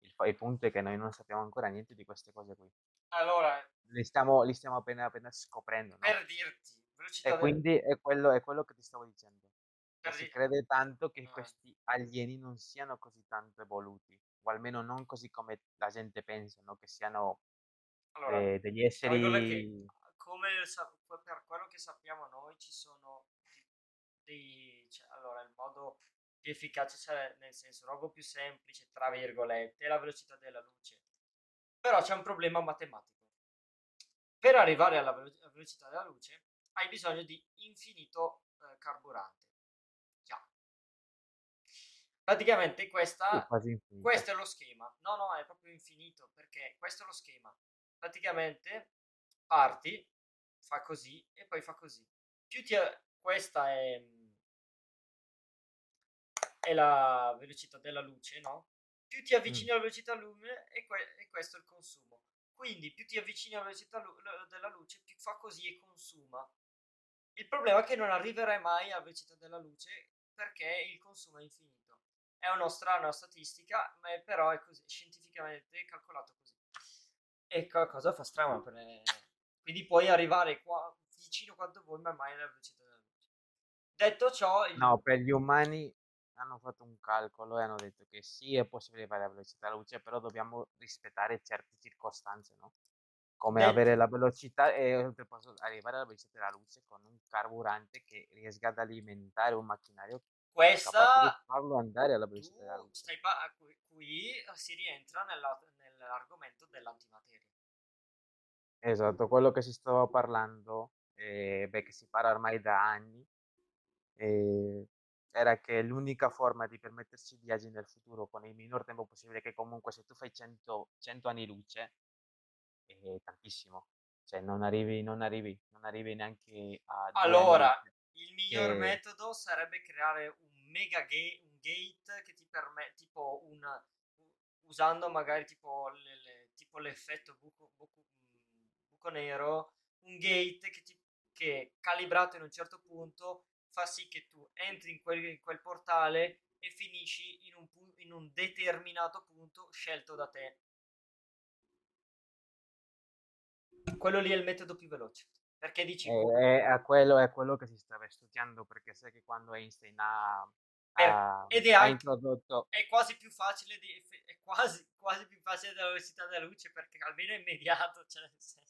Il, il punto è che noi non sappiamo ancora niente di queste cose qui. Allora, li stiamo, li stiamo appena, appena scoprendo. No? Per dirti, e quindi è quello, è quello che ti stavo dicendo si crede tanto che ah. questi alieni non siano così tanto evoluti, o almeno non così come la gente pensa, no? che siano allora, eh, degli esseri... Che, come per quello che sappiamo noi ci sono dei... Cioè, allora, il modo più efficace, cioè, nel senso, roba più semplice, tra virgolette, è la velocità della luce. Però c'è un problema matematico. Per arrivare alla velocità della luce hai bisogno di infinito eh, carburante Praticamente questa, Sì, questo è lo schema. No, no, è proprio infinito perché questo è lo schema. Praticamente parti, fa così e poi fa così. Più ti, questa è, è la velocità della luce, no? Più ti avvicini mm. alla velocità lume e, que- e questo è il consumo. Quindi più ti avvicini alla velocità lu- della luce, più fa così e consuma. Il problema è che non arriverai mai alla velocità della luce perché il consumo è infinito. È una strana statistica, ma è, però è così, scientificamente calcolato così. E cosa fa strano? Per... Quindi puoi arrivare qua vicino quanto vuoi, ma mai alla velocità della luce. Detto ciò... Il... No, per gli umani hanno fatto un calcolo e hanno detto che sì, è possibile fare la velocità della luce, però dobbiamo rispettare certe circostanze, no? Come Detto. avere la velocità e arrivare alla velocità della luce con un carburante che riesca ad alimentare un macchinario questa farlo andare alla velocità della luce. Pa- qui si rientra nella, nell'argomento dell'antimateria. Esatto, quello che si stava parlando, eh, beh, che si parla ormai da anni, eh, era che l'unica forma di permettersi viaggi nel futuro con il minor tempo possibile, che comunque se tu fai 100, 100 anni luce, è tantissimo. Cioè non arrivi, non arrivi, non arrivi neanche a... Allora, il miglior che... metodo sarebbe creare un mega gate, un gate che ti permette, tipo un... usando magari tipo, le, le, tipo l'effetto buco, buco, buco nero, un gate che, ti, che calibrato in un certo punto fa sì che tu entri in quel, in quel portale e finisci in un, in un determinato punto scelto da te. Quello lì è il metodo più veloce. Perché dici... È, è, quello, è quello che si stava studiando, perché sai che quando Einstein ha, ha, ed è anche, introdotto... È quasi più facile, di, è quasi, quasi più facile della velocità della luce, perché almeno è immediato, cioè nel senso...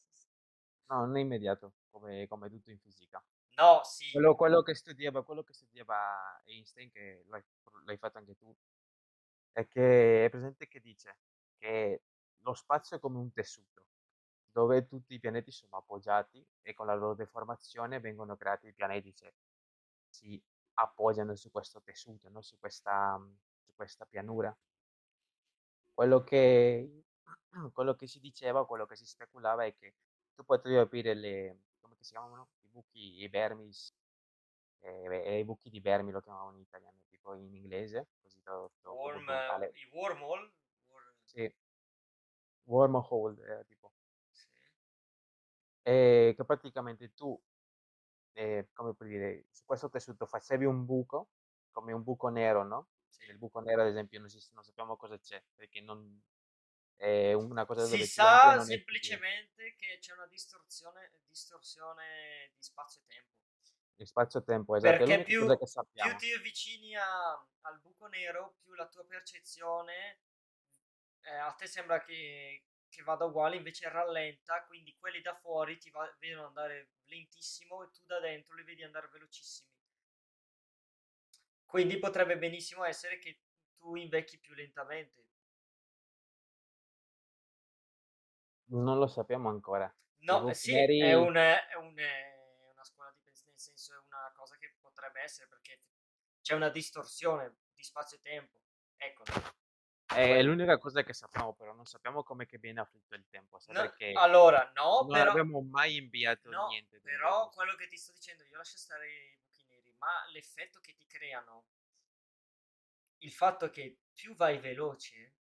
No, non è immediato, come, come tutto in fisica. No, sì. Quello, quello, che studiava, quello che studiava Einstein, che l'hai, fatto anche tu, è che è presente che dice che lo spazio è come un tessuto, dove tutti i pianeti sono appoggiati e con la loro deformazione vengono creati i pianeti, cioè si appoggiano su questo tessuto, no? su, questa, su questa pianura. Quello che, *clears throat* quello che si diceva, quello che si speculava è che tu potevi aprire le, come si chiamano? Buchi, i vermis, eh, i buchi di vermi lo chiamavano in italiano, tipo in inglese, così tradotto. Worm, I wormhole? War... Sì, wormhole, eh, tipo. Sì. E che praticamente tu, eh, come puoi dire, su questo tessuto facevi un buco, come un buco nero, no? Sì. Nel buco nero, ad esempio, non, si, non sappiamo cosa c'è, perché non, è una cosa si sa semplicemente che c'è una distorsione, distorsione di spazio-tempo. Di spazio-tempo, esatto. Perché più, più, ti avvicini a, al buco nero, più la tua percezione eh, a te sembra che, che, vada uguale, invece rallenta, quindi quelli da fuori ti va, vedono andare lentissimo e tu da dentro li vedi andare velocissimi. Quindi potrebbe benissimo essere che tu invecchi più lentamente Non lo sappiamo ancora. No, sì, è, un, è, un, è, una scuola di pensiero, nel senso è una cosa che potrebbe essere perché c'è una distorsione di spazio e tempo. Ecco. È l'unica cosa che sappiamo, però non sappiamo come che viene afflitto il tempo. No, allora, no, non però, abbiamo mai inviato no, niente. Però quello che ti sto dicendo, io lascio stare i buchi neri, ma l'effetto che ti creano, il fatto che più vai veloce,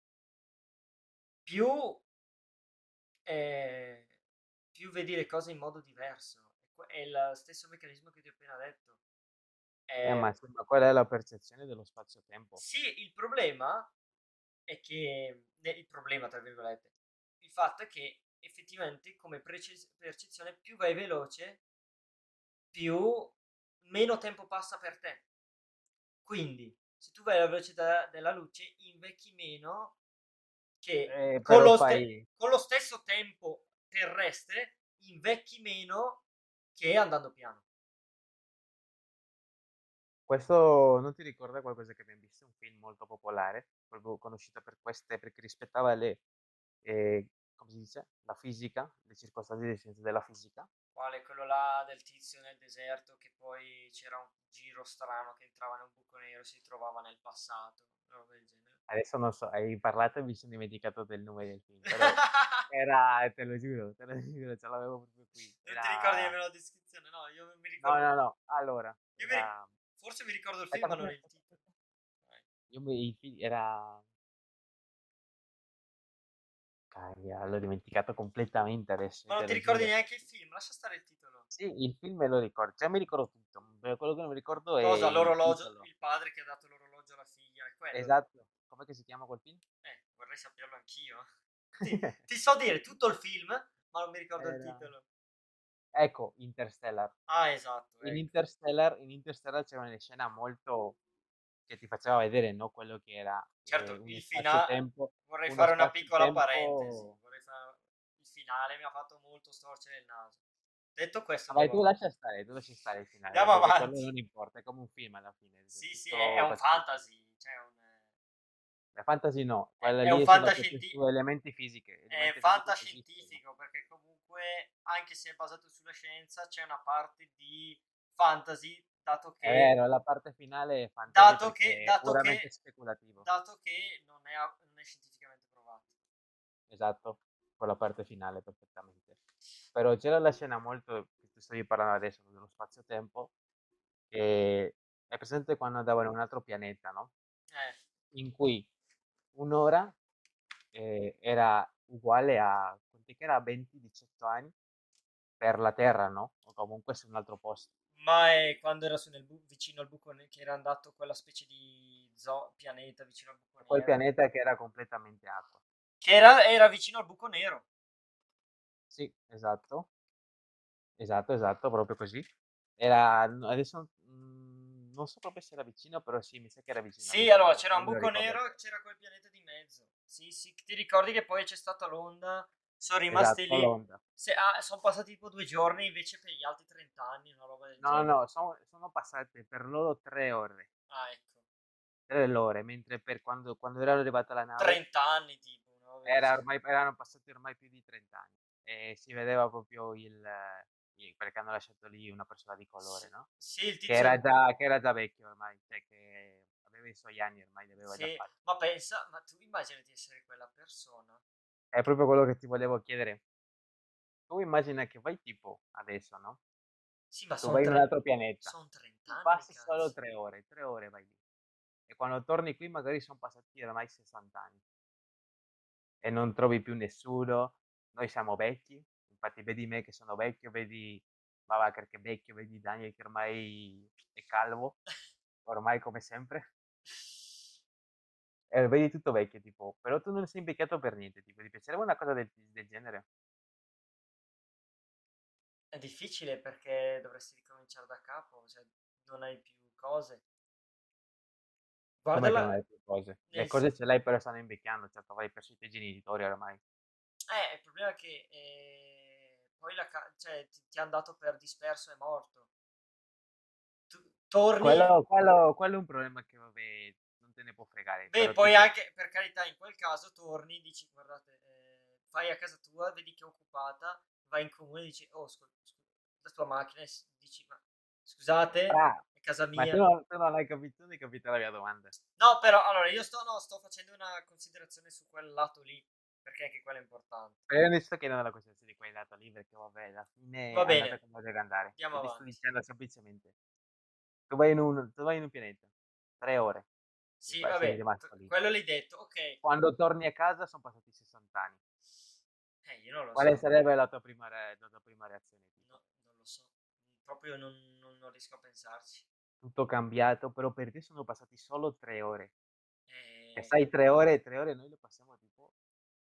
più eh, più vedi le cose in modo diverso. È il stesso meccanismo che ti ho appena detto. Eh, eh, ma, ma qual è la percezione dello spazio-tempo? Sì, il problema è che, il problema tra virgolette, il fatto è che effettivamente come percezione più vai veloce, più meno tempo passa per te. Quindi, se tu vai alla velocità della luce, invecchi meno che eh, con, lo fai... con, lo stesso tempo terrestre invecchi meno che andando piano. Questo non ti ricorda qualcosa che abbiamo visto? Un film molto popolare, proprio conosciuto per queste, perché rispettava le, eh, come si dice, la fisica, le circostanze di scienze della fisica. Quale? Quello là del tizio nel deserto che poi c'era un giro strano che entrava in un buco nero e si trovava nel passato. Roba del genere. Adesso non so, hai parlato e mi sono dimenticato del nome del film, però *laughs* era, te lo giuro, te lo giuro, ce l'avevo proprio qui. Non Era... ti ricordi nemmeno la descrizione? No, io mi No, ricordo. no, no, allora, Io mi- era... Forse mi ricordo il film, ma non il titolo. Io mi, il film era... Caglia, l'ho dimenticato completamente adesso. Ma non ti ricordi giuro. neanche il film? Lascia stare il titolo. Sì, il film me lo ricordo, cioè mi ricordo tutto, quello che non mi ricordo è Cosa? il L'orologio, titolo. il padre che ha dato l'orologio alla figlia, è quello. Esatto, com'è che si chiama quel film? Eh, vorrei saperlo anch'io. *laughs* Ti, ti so dire tutto il film, ma non mi ricordo il Era- titolo. Ecco, Interstellar. Ah, esatto. In ecco. Interstellar, in Interstellar c'era una scena molto che ti faceva vedere, no? Quello che era Certo, eh, il spazio-tempo, Vorrei fare una piccola spazio-tempo- parentesi. Fare... Il finale mi ha fatto molto storcere il naso. Detto questo, Vai, tu lascia stare, tu lascia stare il finale. Andiamo avanti. non importa, è come un film alla fine. Sì, sì, è, è un fantasy. La fantasy no, quella è lì un è sulla fantascienti- su elementi fisiche. è elementi fisici fantascientifico perché comunque, anche se è basato sulla scienza, c'è una parte di fantasy, dato che, È vero, la parte finale è fantasy Dato che- è dato puramente che- speculativo. dato che non è, non è scientificamente provato. Esatto, con la parte finale perfettamente. Però c'era la scena molto che tu stavi parlando adesso dello spazio-tempo che è presente quando andavano in un altro pianeta, no? Eh, In cui un'ora eh, era uguale a quanti che era 20-18 anni per la Terra, no? O comunque su un altro posto. ma è quando era bu- vicino al buco nero, che era andato quella specie di zo- pianeta vicino al buco Quel nero. pianeta che era completamente acqua. Che era, era vicino al buco nero. Sì, esatto. Esatto, esatto, proprio così. Era, adesso non so proprio se era vicino, però sì, mi sa che era vicino. Sì, allora c'era un buco nero e c'era quel pianeta di mezzo. Sì, sì, ti ricordi che poi c'è stata l'onda? Sono rimasti Esatto, lì. Se- ah, sono passati tipo due giorni invece per gli altri 30 anni, una roba del No, genere. no, sono, sono passate per loro tre ore, Ah, ecco. tre ore, mentre per quando, quando era arrivata la nave 30 anni tipo. del era ormai, erano passati ormai più di 30 anli e si vedeva proprio il- perché hanno lasciato lì una persona di colore, no? Sì, il Che tizio... era già, che era già vecchio ormai, cioè che aveva i suoi anni ormai, li aveva già Sì, fatti. ma pensa, ma tu immagini di essere quella persona? È proprio quello che ti volevo chiedere. Tu immagina che vai tipo adesso, no? Sì, ma Tu sono vai in un altro tre... pianeta, son 30 tu anni, passi solo cazzo. tre ore, tre ore vai lì. E quando torni qui magari sono passati ormai 60 anni e non trovi più nessuno. Noi siamo vecchi, infatti vedi me che sono vecchio, vedi Babacar che è vecchio, vedi Daniel che ormai è calvo, ormai come sempre. E vedi tutto vecchio, tipo, però tu non sei invecchiato per niente, tipo, ti piacerebbe una cosa del, del genere? È difficile perché dovresti ricominciare da capo, cioè non hai più cose. Guarda la... hai più cose? Le nel cose sen- ce l'hai però stanno invecchiando, certo avrai perso i tuoi genitori ormai. Eh, il problema è che eh, poi la ca- cioè, ti, ti hanno dato per disperso e morto. Tu torni... Quello, quello, quello è un problema che vabbè, non te ne può fregare, Beh, poi tipo, anche, per carità, in quel caso torni, dici, guardate, eh, vai a casa tua, vedi che è occupata, vai in comune e dici, oh, scu- scu- la tua macchina, e dici, ma scusate, Fra, è casa ma mia. tu non, tu non hai capito, non hai capito la mia domanda. No, però, allora, io sto, no, sto facendo una considerazione su quel lato lì, perché anche quello è importante. Io non sto chiedendo la considerazione di quel lato lì, perché vabbè, alla fine Va bene. come deve andare. Andiamo Io ti sto avanti. dicendo semplicemente, tu vai in un, tu vai in un pianeta, tre ore, Sì, t- lì. quello l'hai detto, ok. Quando torni a casa sono passati 60 anni. Eh, io non lo Quale so, sarebbe la tua prima, re- la tua prima reazione? no, non lo so, proprio non, non- non riesco a pensarci. Tutto cambiato, però per te sono passati solo tre ore. E Eh, sai, tre ore, tre ore noi lo passiamo tipo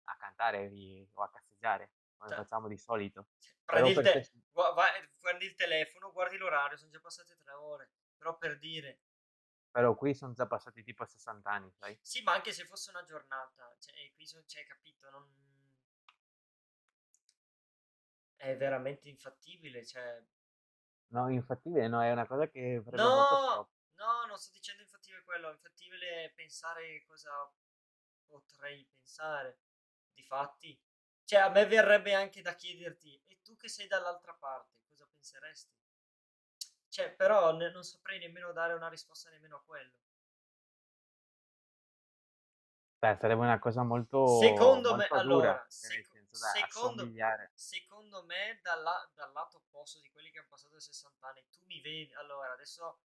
a cantare o a cazzeggiare, come Cioè, facciamo di solito. cioè, prendi, il te- gua- vai- prendi il telefono, guardi l'orario, sono già passate tre ore. Però per dire, però qui sono già passati tipo 60 anni, sai? sì, ma anche se fosse una giornata, cioè, qui sono, cioè, capito, non... è veramente infattibile, cioè... No, infattibile, no, è una cosa che No, no, non sto dicendo infattibile quello, infattibile pensare cosa potrei pensare. Difatti, Cioè, a me verrebbe anche da chiederti, e tu che sei dall'altra parte, cosa penseresti? Cioè, però ne- non saprei nemmeno dare una risposta nemmeno a quello. Beh, sarebbe una cosa molto, Secondo me, molto dura, allora, cioè, nel seco- senso da secondo, assomigliare. secondo me, dalla- dal lato opposto di quelli che hanno passato i 60 anni, tu mi vedi, allora, adesso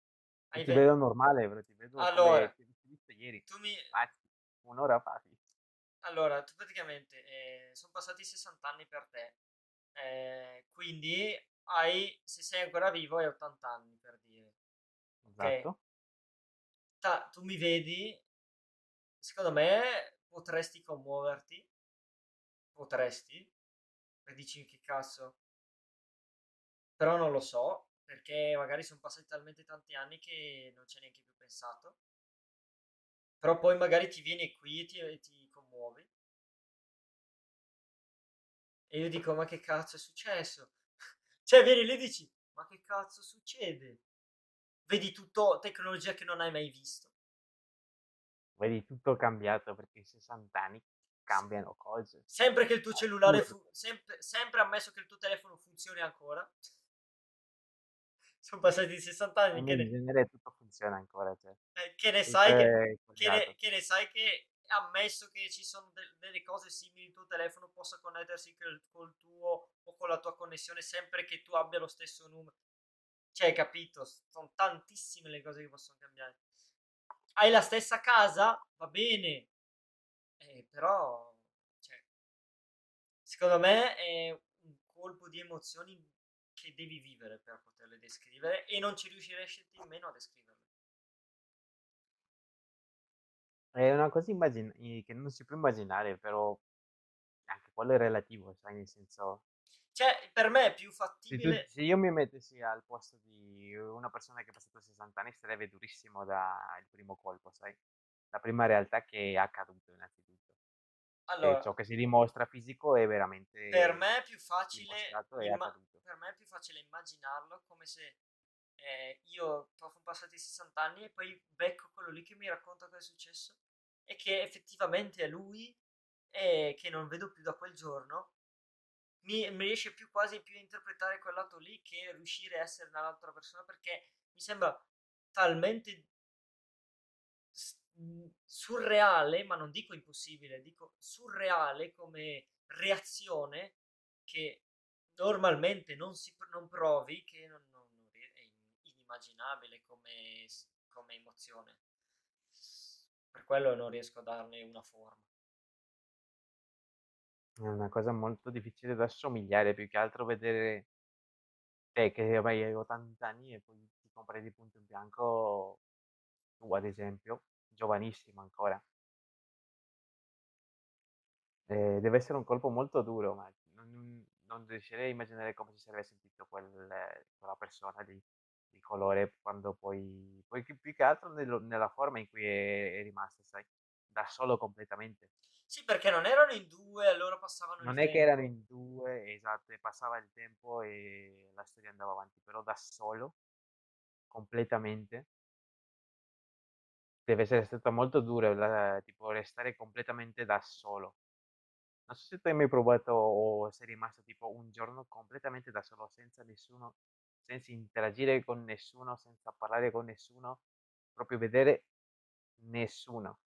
hai ti 20, vedo normale, però ti vedo allora, come ti ho visto ieri, tu mi, anzi, un'ora fa. sì. Allora, tu praticamente, sono passati 60 anni per te, eh, quindi hai, se sei ancora vivo, hai 80 anni, per dire, ok? Esatto. Ta- tu mi vedi, secondo me potresti commuoverti, potresti, e dici che cazzo, però non lo so, perché magari sono passati talmente tanti anni che non ci hai neanche più pensato, però poi magari ti vieni qui e ti, e ti commuovi, e io dico, ma che cazzo è successo? *laughs* Cioè, vieni lì e dici, ma che cazzo succede? Vedi tutto tecnologia che non hai mai visto. Vedi tutto cambiato perché in 60 anni cambiano cose. Sempre che il tuo cellulare, Assurdo. fu- sempre, sempre ammesso che il tuo telefono funzioni ancora. Sono passati 60 anni, In che ne, genere tutto funziona ancora, cioè, eh, che ne sai che, che ne- che ne sai che ammesso che ci sono de- delle cose simili, il tuo telefono possa connettersi col, col tuo o con la tua connessione sempre che tu abbia lo stesso numero. Cioè, capito? Sono tantissime le cose che possono cambiare. Hai la stessa casa? Va bene. Eh, però, cioè, secondo me è un colpo di emozioni che devi vivere per poterle descrivere e non ci riusciresti nemmeno a descriverle. È una cosa immagin- i- che non si può immaginare, però anche quello è relativo, sai, nel senso, Cioè, per me è più se, tu- fattibile. se io mi mettessi al posto di una persona che ha passato 60 anni, sarebbe durissimo dal primo colpo, sai? La prima realtà che è accaduto innanzitutto. E Allora, ciò che si dimostra fisico è per veramente me è più facile, dimostrato e imma- accaduto. per me è più facile immaginarlo come se eh, io sono passati 60 anni e poi becco quello lì che mi racconta cosa è successo e che effettivamente è lui e che non vedo più da quel giorno. Mi, mi riesce più quasi più a interpretare quel lato lì che riuscire a essere un'altra persona perché mi sembra talmente mh, surreale, ma non dico impossibile, dico surreale come reazione che normalmente non, si, non provi, che non, non- non rie- è in- inimmaginabile come, come emozione. Per quello non riesco a darne una forma. È una cosa molto difficile da assomigliare, più che altro vedere te che ormai hai 80 anni e poi ti compri di punto in bianco, tu ad esempio, giovanissimo ancora. Eh, deve essere un colpo molto duro, ma non, non riuscirei a immaginare come si sarebbe sentito quel- quella persona di, di colore quando poi, poi più più che altro nello- nella forma in cui è, è rimasta, sai, da solo completamente. Sì, perché non erano in due, allora passavano Non è che erano tempo. in due, esatto, passava il tempo e la storia andava avanti, però da solo, completamente, deve essere stato molto duro, la- tipo restare completamente da solo. Non so se tu hai mai provato o sei rimasto tipo un giorno completamente da solo, senza nessuno, senza interagire con nessuno, senza parlare con nessuno, proprio vedere nessuno,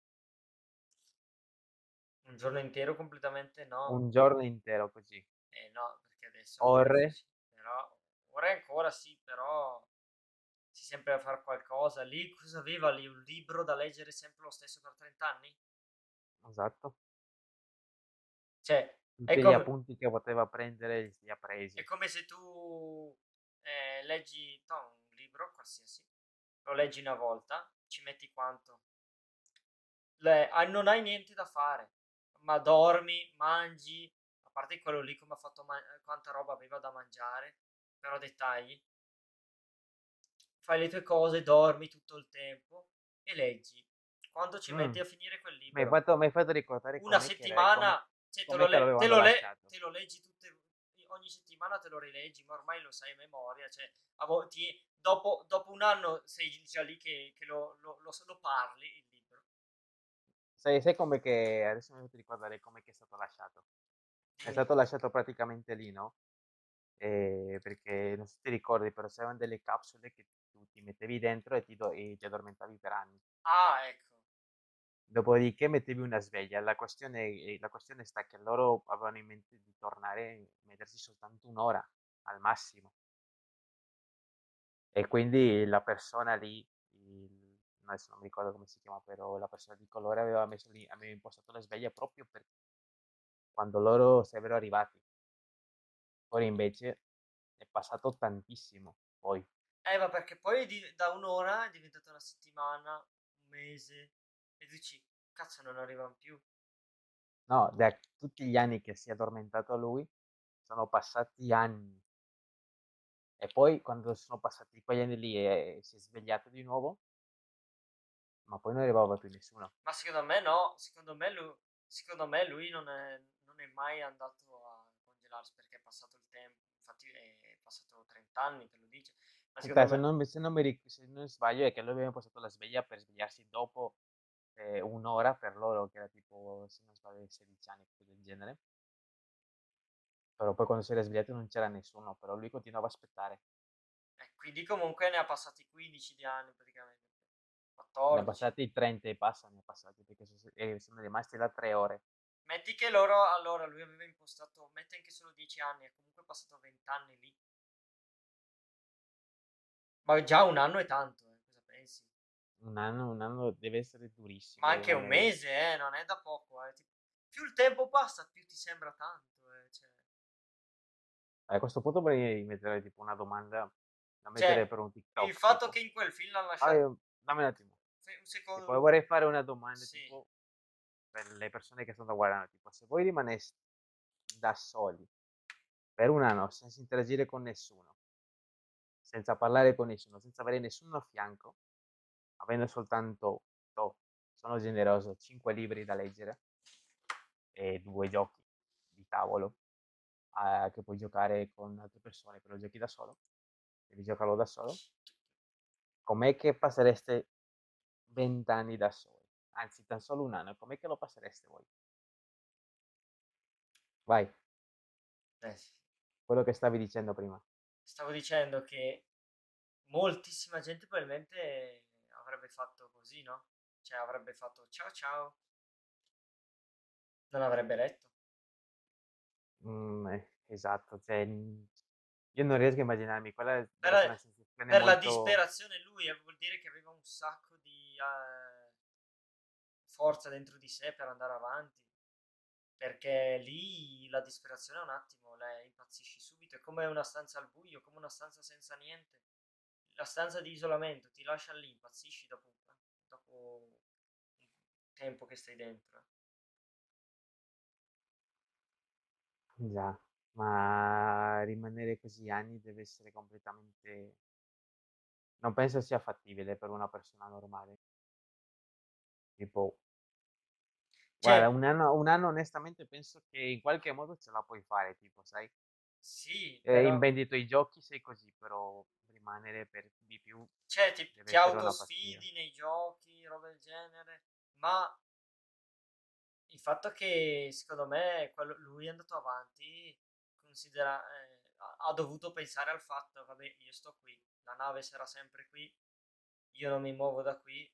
Un giorno intero completamente no. un giorno intero così. Eh no, perché adesso è difficile. Però, ora ancora sì, però si sempre a fare qualcosa. Lì cosa aveva lì? Un libro da leggere sempre lo stesso per 30 anni? esatto. Cioè, è Tutti gli come, appunti che poteva prendere li ha è presi. come se tu eh, leggi no, un libro qualsiasi, lo leggi una volta, ci metti quanto? Le- ah, non hai niente da fare, ma dormi, mangi, a parte quello lì come ha fatto ma- quanta roba aveva da mangiare, però dettagli, fai le tue cose, dormi tutto il tempo e leggi. Quanto ci metti Mm. a finire quel Mi hai libro? fatto, mi hai fatto ricordare Una settimana, cioè te lo, le- te lo le- te lo leggi tutte, ogni settimana te lo rileggi, ma ormai lo sai a memoria, cioè a vo- ti- dopo, dopo un anno sei già lì che, che lo, lo- lo- lo parli il libro. Sai, sai come che, adesso mi hai fatto ricordare come che è stato lasciato. È stato lasciato praticamente lì, no? E perché non so se ti ricordi, però c'erano delle capsule che tu ti mettevi dentro e ti, do- e ti addormentavi per anni. Ah, ecco. Dopodiché mettevi una sveglia. La questione, eh, la questione sta che loro avevano in mente di tornare e mettersi soltanto un'ora al massimo. E quindi la persona lì, il- adesso non mi ricordo come si chiama, però la persona di colore aveva messo lì, aveva impostato la sveglia proprio per quando loro sarebbero arrivati. Ora invece è passato tantissimo, poi. Eh, ma perché poi da un'ora è diventata una settimana, un mese, e dici, cazzo, non arrivano più. No, da tutti gli anni che si è addormentato lui, sono passati anni. E poi quando sono passati quegli anni lì e si è svegliato di nuovo, ma poi non arrivava più nessuno. Ma secondo me no, secondo me lui, secondo me lui non, è, non è mai andato a congelarsi perché è passato il tempo, infatti è passato 30 anni, te lo dice. Ma Aspetta, se me, non, mi- se non mi se non sbaglio è che lui aveva impostato la sveglia per svegliarsi dopo eh, un'ora per loro, che era tipo, se non sbaglio, 16 anni, qualcosa del genere. Però poi quando si era svegliato non c'era nessuno, però lui continuava a aspettare. eh, quindi comunque ne ha passati 15 di anni praticamente, Ne ha 14. passati 30 e passa, ne ha passati, perché sono, sono rimasti là tre ore. Metti che loro, allora lui aveva impostato, metti anche solo 10 anni, è comunque passato 20 anni lì. Ma già un anno è tanto, eh? Un anno, un anno deve essere durissimo. Ma anche un mese, eh, non è da poco, eh. Più il tempo passa, più ti sembra tanto, eh, cioè. A questo punto vorrei mettere tipo una domanda da Cioè, mettere per un TikTok. il fatto tipo. che in quel film l'hanno Ah, lasciato... io- dammi un attimo. fe- Un secondo... Tipo, vorrei fare una domanda Sì. tipo per le persone che stanno guardando, tipo se voi rimaneste da soli per un anno senza interagire con nessuno, senza parlare con nessuno, senza avere nessuno a fianco, avendo soltanto, oh, sono generoso, 5 libri da leggere e due giochi di tavolo eh, che puoi giocare con altre persone, però giochi da solo, devi giocarlo da solo, com'è che passereste 20 anni da soli? Anzi, tan solo un anno, com'è che lo passereste voi? Vai, Eh, sì. quello che stavi dicendo prima. Stavo dicendo che moltissima gente probabilmente avrebbe fatto così, no? Cioè avrebbe fatto ciao ciao. Non avrebbe letto. Mm, eh, esatto, cioè, io non riesco a immaginarmi, quella deve Per, sensazione per la molto... disperazione lui eh, vuol dire che aveva un sacco di eh, forza dentro di sé per andare avanti. Perché lì la disperazione è un attimo, lei impazzisci subito, è come una stanza al buio, come una stanza senza niente. La stanza di isolamento ti lascia lì, impazzisci dopo, dopo un tempo che stai dentro. Già, ma rimanere così anni deve essere completamente... Non penso sia fattibile per una persona normale. Tipo, guarda, Cioè, un anno, un anno onestamente penso che in qualche modo ce la puoi fare, tipo, sai? sì, Eh, però... invendi i tuoi giochi, sei così, però rimanere per di più Cioè, ti, ti autosfidi nei giochi, roba del genere, ma il fatto che secondo me quello- lui è andato avanti, considera, eh, ha, dovuto pensare al fatto, vabbè, io sto qui, la nave sarà sempre qui, io non mi muovo da qui,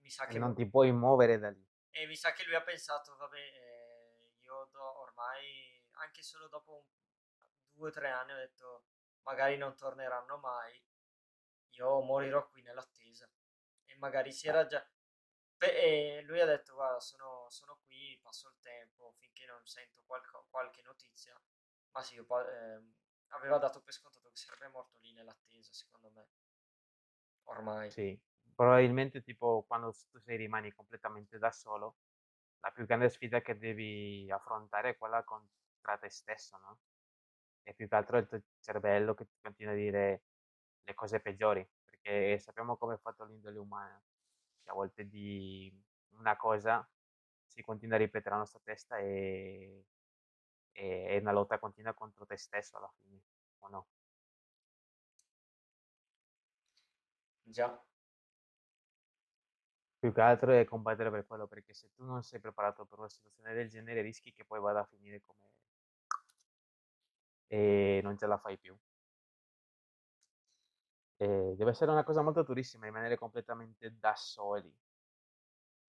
mi sa E che, non ti puoi muovere da lì. e mi sa che lui ha pensato, vabbè, eh, io do- ormai, anche solo dopo un- due o tre anni, ho detto, magari non torneranno mai, io morirò qui nell'attesa. E magari si Eh, era già... Beh, e lui ha detto, guarda, sono, sono qui, passo il tempo finché non sento qualco- qualche notizia. Ma sì, io ehm, aveva dato per scontato che sarebbe morto lì nell'attesa, secondo me. Ormai. Sì, probabilmente tipo quando tu sei rimani completamente da solo, la più grande sfida che devi affrontare è quella contra te stesso, no? E più che altro il tuo cervello che ti continua a dire le cose peggiori, perché sappiamo come è fatto l'indole umana, che a volte di una cosa si continua a ripetere nella nostra testa e, e è una lotta continua contro te stesso alla fine, o no? Già. Più che altro è combattere per quello, perché se tu non sei preparato per una situazione del genere rischi che poi vada a finire come e non ce la fai più. E deve essere una cosa molto durissima rimanere completamente da soli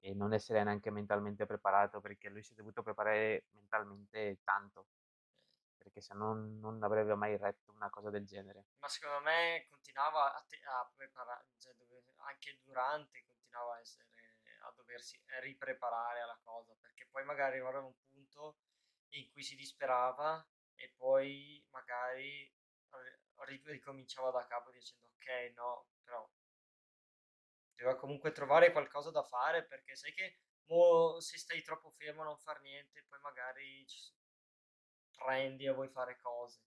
e non essere neanche mentalmente preparato perché lui si è dovuto preparare mentalmente tanto perché se no non avrebbe mai retto una cosa del genere. Ma secondo me continuava a, te- a preparare, cioè dove, anche durante continuava a, essere, a doversi ripreparare alla cosa perché poi magari arrivava un punto in cui si disperava e poi magari ricominciava da capo dicendo ok no però doveva comunque trovare qualcosa da fare perché sai che mo, se stai troppo fermo a non far niente poi magari prendi e vuoi fare cose.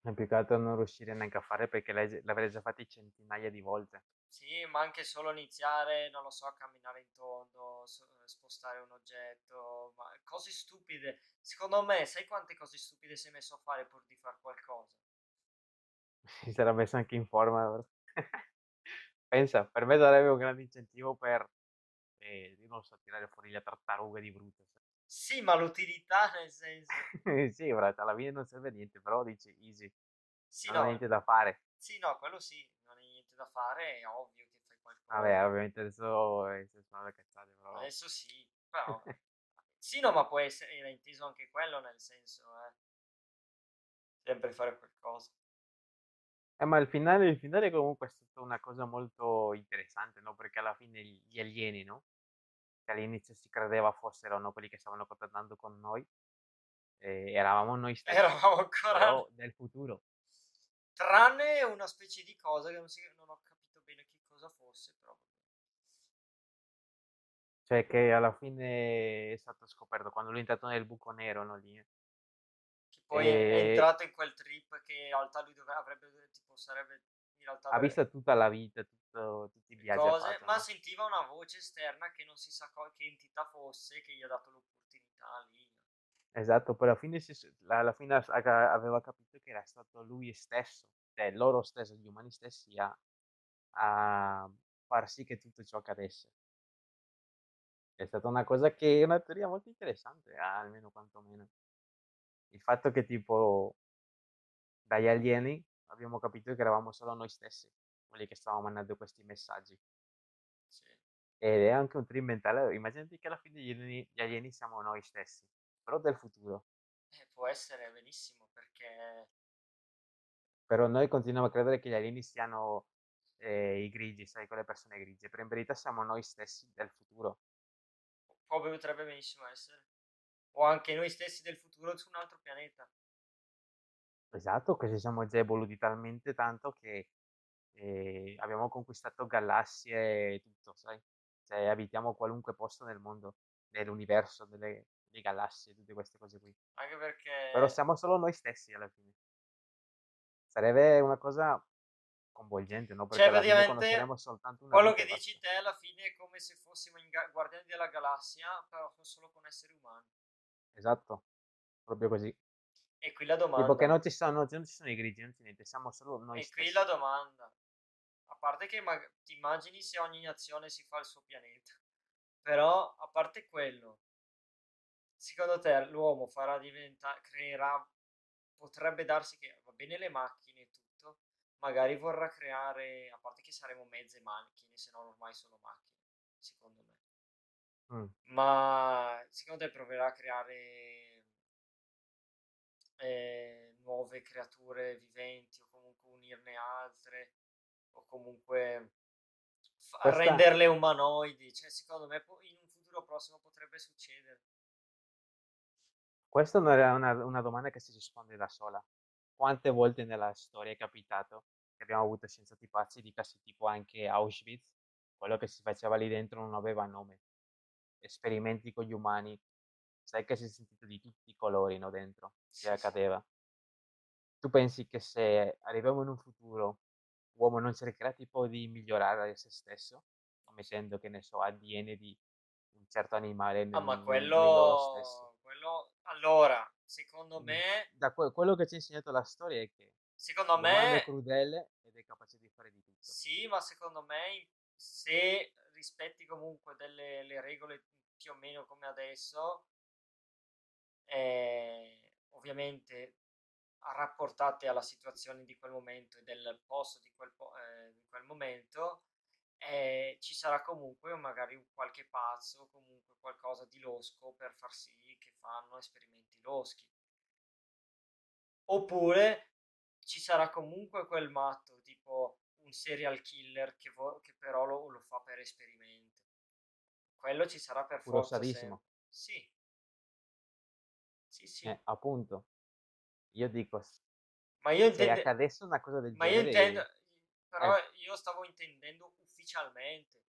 È più che altro non riuscire neanche a fare perché l'avrei già fatti centinaia di volte sì, ma anche solo iniziare, non lo so, a camminare in tondo, spostare un oggetto, ma cose stupide. Secondo me, sai quante cose stupide sei messo a fare pur di fare qualcosa? Si sarà messo anche in forma. *laughs* Pensa, per me sarebbe un grande incentivo per, eh, non so, tirare fuori le tartarughe di brutto. Sì, ma l'utilità nel senso... *laughs* sì, bravo, alla fine non serve a niente, però dici easy. Sì, non no. ha niente da fare. Sì, no, quello sì, niente da fare, è ovvio che fai qualcosa. Vabbè, ovviamente adesso è una cazzate, però... Adesso sì, però... *laughs* sì, no, ma può essere, era inteso anche quello nel senso, eh. Sempre fare qualcosa. Eh, ma il finale, il finale comunque è stata una cosa molto interessante, no? Perché alla fine gli alieni, no? Che all'inizio si credeva fossero no, quelli che stavano contattando con noi, eh, eravamo noi *laughs* stessi. Eravamo ancora... Però del futuro. Tranne una specie di cosa che non, si, non ho capito bene che cosa fosse, però. Cioè che alla fine è stato scoperto quando lui è entrato nel buco nero, no, lì. Che poi e... è entrato in quel trip che in realtà lui dovrebbe, avrebbe, tipo, sarebbe in realtà... Ha visto tutta la vita, tutto, tutti i viaggi cose, fatto, ma no? sentiva una voce esterna che non si sa che entità fosse che gli ha dato l'opportunità lì. Esatto, poi alla fine, si, alla fine aveva capito che era stato lui stesso, cioè loro stessi, gli umani stessi, a, a far sì che tutto ciò accadesse. È stata una cosa che è una teoria molto interessante, almeno quantomeno. Il fatto che tipo dagli alieni abbiamo capito che eravamo solo noi stessi, quelli che stavamo mandando questi messaggi. Sì. Ed è anche un trip mentale, immaginati che alla fine gli alieni, gli alieni siamo noi stessi però del futuro. Eh, può essere benissimo perché... Però noi continuiamo a credere che gli alieni siano eh, i grigi, sai, quelle persone grigie, però in verità siamo noi stessi del futuro. Può, potrebbe benissimo essere. O anche noi stessi del futuro su un altro pianeta. Esatto, che ci siamo già evoluti talmente tanto che eh, abbiamo conquistato galassie e tutto, sai? Cioè abitiamo qualunque posto nel mondo, nell'universo, nelle, le galassie, tutte queste cose qui. Anche perché... Però siamo solo noi stessi alla fine. Sarebbe una cosa coinvolgente, no? Perché cioè, praticamente soltanto una quello che dici te alla fine è come se fossimo in ga- Guardiani della Galassia, però solo con esseri umani. Esatto, proprio così. E qui la domanda... Tipo che non ci sono, non ci sono i grigi, non c'è niente, siamo solo noi e stessi. E qui la domanda. A parte che ma- ti immagini se ogni nazione si fa il suo pianeta. Però, a parte quello, secondo te l'uomo farà diventare, creerà, potrebbe darsi che va bene le macchine e tutto, magari vorrà creare, a parte che saremo mezze macchine, se non ormai sono macchine, secondo me. Mm. Ma secondo te proverà a creare eh, nuove creature viventi o comunque unirne altre o comunque fa- renderle umanoidi? Cioè, secondo me in un futuro prossimo potrebbe succedere. Questa non è una, una domanda che si risponde da sola. Quante volte nella storia è capitato che abbiamo avuto scienziati pazzi di casi tipo anche Auschwitz, quello che si faceva lì dentro non aveva nome. Esperimenti con gli umani, sai che si è sentito di tutti i colori no, dentro, che accadeva. Tu pensi che se arriviamo in un futuro, l'uomo non cercherà tipo di migliorare se stesso, mettendo che ne so, ADN di un certo animale nel, ah, ma quello, quello allora, secondo me... Da que- quello che ci ha insegnato la storia è che... Secondo me... è crudele ed è capace di fare di tutto. Sì, ma secondo me se rispetti comunque delle regole più o meno come adesso, eh, ovviamente rapportate alla situazione di quel momento e del posto di quel, po- eh, di quel momento, eh, ci sarà comunque magari un qualche pazzo, comunque qualcosa di losco per far sì che fanno esperimenti loschi. Oppure ci sarà comunque quel matto, tipo un serial killer che, vo- che però lo, lo, fa per esperimento. Quello ci sarà per Puro forza. sadismo. Sì. Sì, sì. Eh, appunto. Io dico, ma io intendo... se accadesse una cosa del ma genere... io intendo, però eh. io stavo intendendo ufficialmente.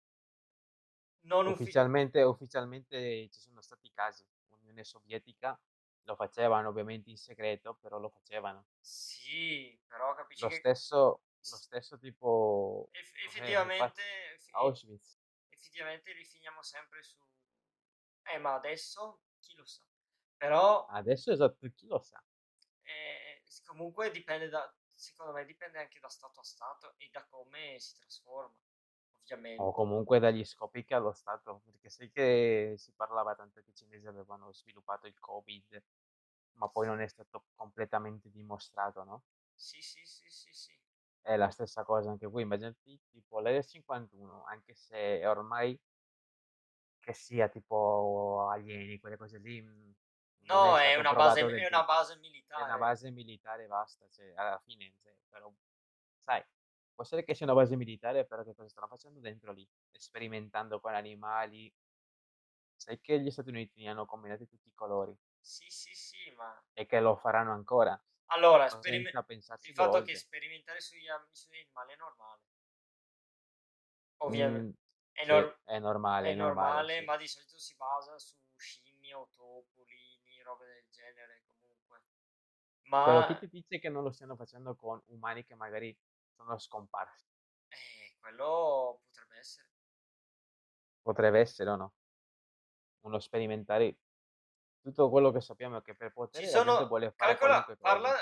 Non ufficialmente, uffic- ufficialmente ci sono stati casi. L'Unione Sovietica lo facevano ovviamente in segreto, però lo facevano. Sì, però capisci lo che... Stesso, lo stesso tipo... Eff- effettivamente... Eh, Auschwitz. Effettivamente rifiniamo sempre su... Eh, ma adesso chi lo sa? Però... Adesso esatto, chi lo sa? Eh, comunque dipende da... Secondo me dipende anche da stato a stato e da come si trasforma. Ovviamente. O comunque dagli scopi che ha lo Stato, perché sai che si parlava tanto che i cinesi avevano sviluppato il Covid, ma poi non è stato completamente dimostrato, no? Sì, sì, sì, sì, sì. È la stessa cosa anche qui, immaginati tipo l'Area 51, anche se ormai che sia tipo alieni, quelle cose lì. No, è, è, una base, è una base militare. È una base militare basta, cioè, alla fine, cioè, però, sai, Può essere che sia una base militare, però che cosa stanno facendo dentro lì? Sperimentando con animali. Sai che gli Stati Uniti ne hanno combinati tutti i colori. Sì, sì, sì, ma... E che lo faranno ancora. Allora, sperim- il fatto volte. che sperimentare sugli, sugli animali è normale. Ovviamente. Mm, è, nor- sì, è, normale. È, normale, normale sì. ma di solito si basa su scimmie o topolini, robe del genere comunque. Ma... Però chi ti dice che non lo stiano facendo con umani che magari sono scomparsi. Eh, quello potrebbe essere. Potrebbe essere o no? Uno sperimentare tutto quello che sappiamo è che per poter ci sono, vuole fare calcola, parla,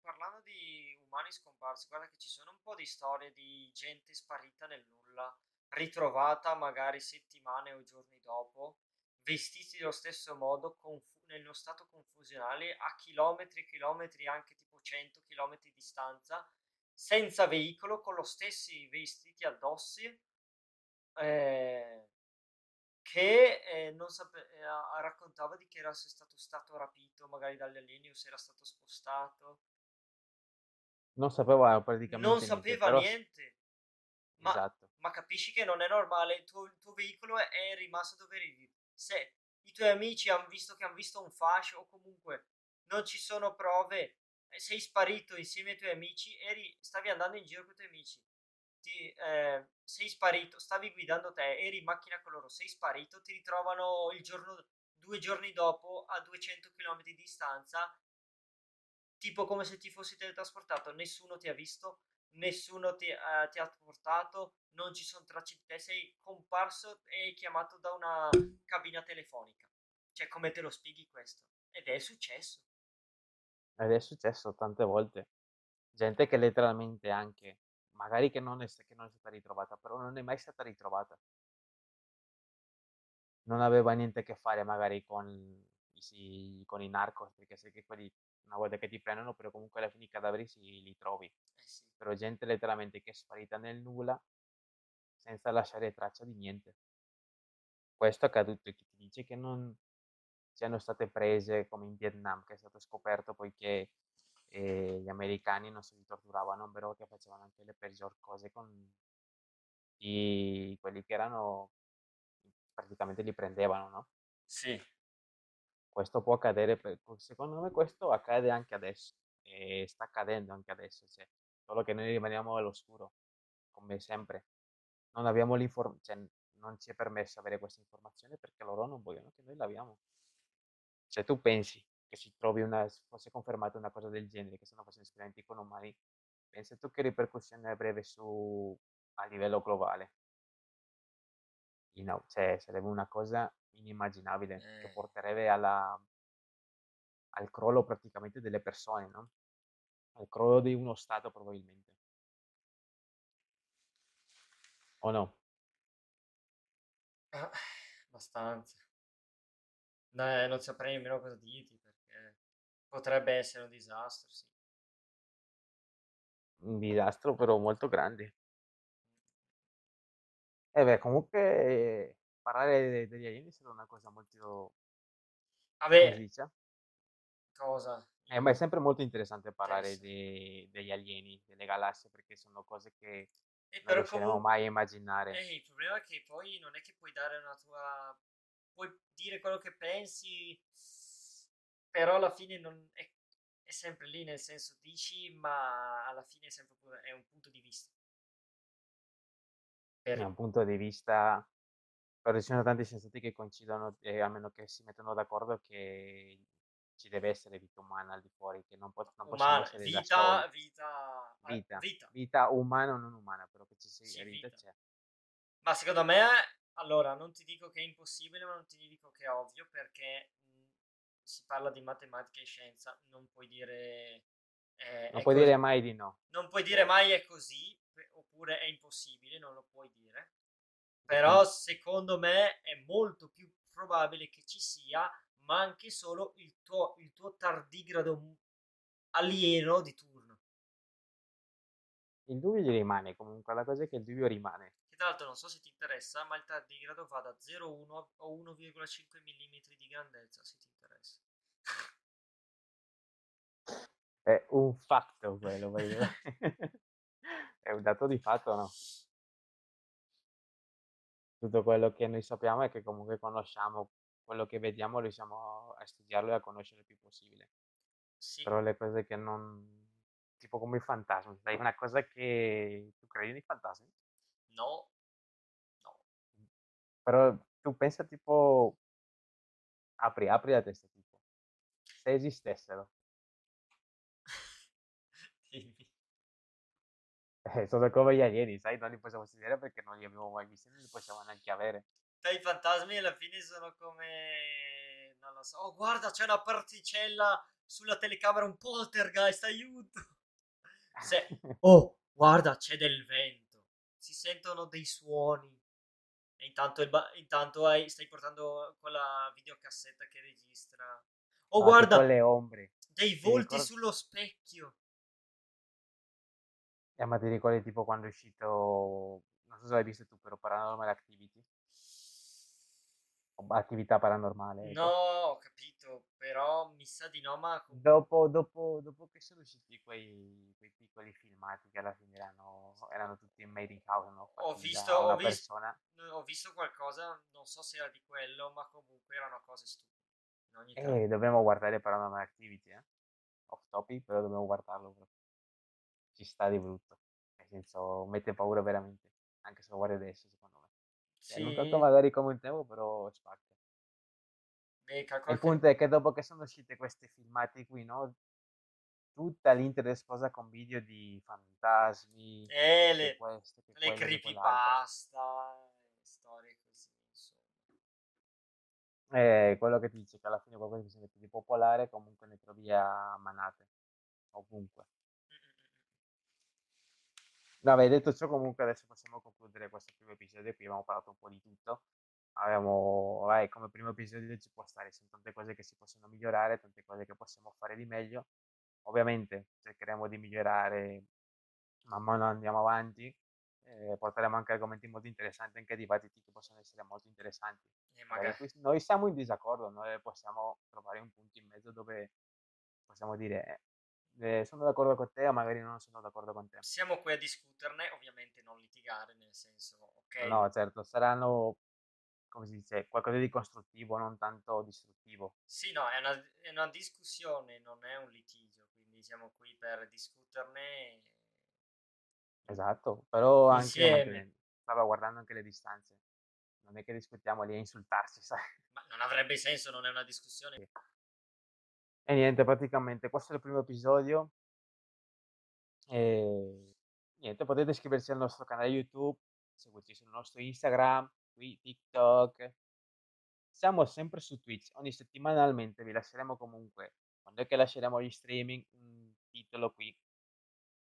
parlando di umani scomparsi, guarda che ci sono un po' di storie di gente sparita nel nulla, ritrovata magari settimane o giorni dopo, vestiti dello stesso modo, confu- nello stato confusionale, a chilometri e chilometri, anche tipo 100 chilometri di distanza, senza veicolo, con lo stessi vestiti addossi, eh, che eh, non sape- eh, raccontava di che era stato, stato rapito magari dagli alieni o se era stato spostato. Non sapeva praticamente Non niente, sapeva però... niente. Ma, esatto. ma, capisci che non è normale, il tuo, il tuo veicolo è rimasto dove eri. Se i tuoi amici hanno visto che hanno visto un fascio o comunque non ci sono prove sei sparito insieme ai tuoi amici, eri, stavi andando in giro con i tuoi amici, ti, eh, sei sparito, stavi guidando te, eri in macchina con loro, sei sparito, ti ritrovano il giorno, due giorni dopo a 200 km di distanza, tipo come se ti fossi teletrasportato, nessuno ti ha visto, nessuno ti, eh, ti ha portato, non ci sono tracce di te, sei comparso e chiamato da una cabina telefonica. Cioè, come te lo spieghi questo? Ed è successo. Ed è successo tante volte. Gente che letteralmente anche, magari che non è, che non è stata ritrovata, però non è mai stata ritrovata. Non aveva niente a che fare magari con i, con i narcos, perché sai che quelli una volta che ti prendono, però comunque alla fine i cadaveri si, li trovi. Eh sì. Però gente letteralmente che è sparita nel nulla senza lasciare traccia di niente. Questo è accaduto e chi ti dice che non, siano state prese come in Vietnam, che è stato scoperto poiché eh, gli americani non si torturavano, però che facevano anche le peggior cose con i, quelli che erano praticamente li prendevano, no? Sì. Questo può accadere, per, secondo me questo accade anche adesso e sta accadendo anche adesso, cioè, solo che noi rimaniamo all'oscuro, come sempre. Non abbiamo l'informazione, cioè, non ci è permesso avere questa informazione perché loro non vogliono che noi l'abbiamo. Se tu pensi che si trovi una, fosse confermata una cosa del genere, che stanno facendo esperimenti con umani, pensa tu che ripercussione avrebbe su, a livello globale. You know, cioè, sarebbe una cosa inimmaginabile eh. che porterebbe alla, al crollo praticamente delle persone, no? Al crollo di uno Stato probabilmente. O no? Ah, abbastanza. No, non saprei nemmeno cosa dirti perché Potrebbe essere un disastro, sì. Un disastro però molto grande. E beh, comunque parlare de- degli alieni è stata una cosa molto, come si Vabbè, dice? cosa? Eh, ma è sempre molto interessante Eh parlare sì. di- degli alieni, delle galassie, perché sono cose che E non però riusciremo comunque, mai a immaginare. il problema è che poi non è che puoi dare una tua... Puoi dire quello che pensi, però alla fine non è, è sempre lì, nel senso dici, ma alla fine è sempre è un punto di vista. Per- un punto di vista, però ci sono tanti scienziati che coincidono, eh, almeno che si mettono d'accordo che ci deve essere vita umana al di fuori, che non, po- non possiamo umana, essere vita, vita, ah, Vita, vita, vita umana o non umana, però che ci sia sì, vita vita. c'è. Ma secondo me, allora, non ti dico che è impossibile, ma non ti dico che è ovvio, perché mh, si parla di matematica e scienza, non puoi dire eh, Non puoi così. dire mai di no. Non puoi dire Eh, mai è così, oppure è impossibile, non lo puoi dire. Però mm. secondo me è molto più probabile che ci sia, ma anche solo il tuo, il tuo tardigrado m- alieno di turno. Il dubbio gli rimane comunque, la cosa è che il dubbio rimane. Tra l'altro non so se ti interessa, ma il tardigrado va da 0,1 a 1,5 mm di grandezza, se ti interessa. È un fatto quello. *laughs* È un dato di fatto, no? Tutto quello che noi sappiamo è che comunque conosciamo quello che vediamo, riusciamo a studiarlo e a conoscere il più possibile. Sì, Però le cose che non... tipo come i fantasmi, dai, una cosa che tu credi nei fantasmi, no. Però tu pensa tipo, apri, apri la testa tipo, se esistessero, *laughs* Dimmi. eh, sono come gli alieni, sai, non li possiamo studiare perché non li abbiamo mai visti, non li possiamo neanche avere. Dai, I fantasmi alla fine sono come... Non lo so. Oh, guarda, c'è una particella sulla telecamera, un poltergeist, aiuto! Se... *laughs* Oh, guarda, c'è del vento. Si sentono dei suoni. E intanto, ba- intanto hai- stai portando quella videocassetta che registra. Oh, tipo guarda, le ombre. dei Ti volti ricordi? sullo specchio. Eh, ma ti ricordi tipo quando è uscito, non so se l'hai visto tu, però Paranormal Activity, attività paranormale, No, ecco. ho capito, però mi sa di no, ma Dopo, dopo, dopo che sono usciti quei, quei piccoli filmati che alla fine erano, erano tutti made in house, no? ho visto, ho visto, ho visto qualcosa, non so se era di quello, ma comunque erano cose stupide. In ogni caso. E dobbiamo guardare Paranormal Activity, eh? Off topic, però dobbiamo guardarlo proprio. Ci sta di brutto. Nel senso, mette paura veramente. Anche se lo guardi adesso, secondo me. Cioè, non tanto Sì, magari come un tempo, però spacca. beh, il punto è che dopo che sono usciti questi filmati qui, no? Tutta l'internet esplosa con video di fantasmi, Eh, le, questo, le quello, creepypasta, storie così, insomma. E quello che ti dice che alla fine qualcosa che si mette di popolare comunque ne trovi a manate, ovunque. Mm, Vabbè, detto ciò, comunque adesso possiamo concludere questo primo episodio qui, abbiamo parlato un po' di tutto. Abbiamo, vai, come primo episodio ci può stare, sono tante cose che si possono migliorare, tante cose che possiamo fare di meglio. Ovviamente cercheremo di migliorare man mano andiamo avanti, eh, porteremo anche argomenti molto interessanti, anche dibattiti che possono essere molto interessanti. E Magari noi siamo in disaccordo, noi possiamo trovare un punto in mezzo dove possiamo dire eh, sono d'accordo con te o magari non sono d'accordo con te. Siamo qui a discuterne, ovviamente non litigare, nel senso, ok? No, certo, saranno, come si dice, qualcosa di costruttivo, non tanto distruttivo. Sì, no, è una, è una discussione, non è un litigio, quindi siamo qui per discuterne Esatto, però anche insieme. mantenendo, stava guardando anche le distanze. Non è che discutiamo lì a insultarsi, *laughs* sai? Ma non avrebbe senso, non è una discussione. E niente, praticamente questo è il primo episodio. E niente, potete iscriversi al nostro canale YouTube, seguirci sul nostro Instagram, qui TikTok. Siamo sempre su Twitch, ogni settimanalmente vi lasceremo comunque, quando è che lasceremo gli streaming, un titolo qui,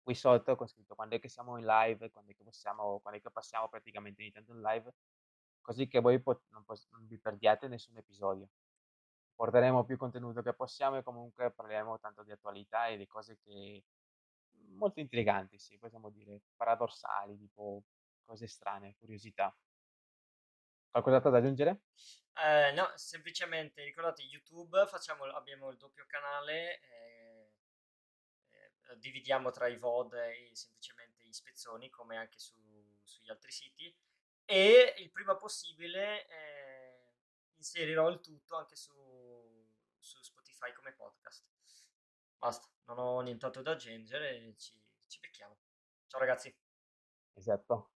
qui sotto con scritto quando è che siamo in live, quando è che possiamo, quando è che passiamo praticamente ogni tanto in live, così che voi pot- non, pos- non vi perdiate nessun episodio. Porteremo più contenuto che possiamo e comunque parleremo tanto di attualità e di cose che molto intriganti, sì, possiamo dire, paradossali, tipo cose strane, curiosità. Qualcos'altro da aggiungere? Eh, no, semplicemente ricordate YouTube, facciamo, abbiamo il doppio canale, eh, eh, dividiamo tra i VOD e semplicemente gli spezzoni, come anche su, sugli altri siti, e il prima possibile eh, inserirò il tutto anche su, su Spotify come podcast. Basta, non ho nient'altro da aggiungere, ci, ci becchiamo. Ciao ragazzi. Esatto.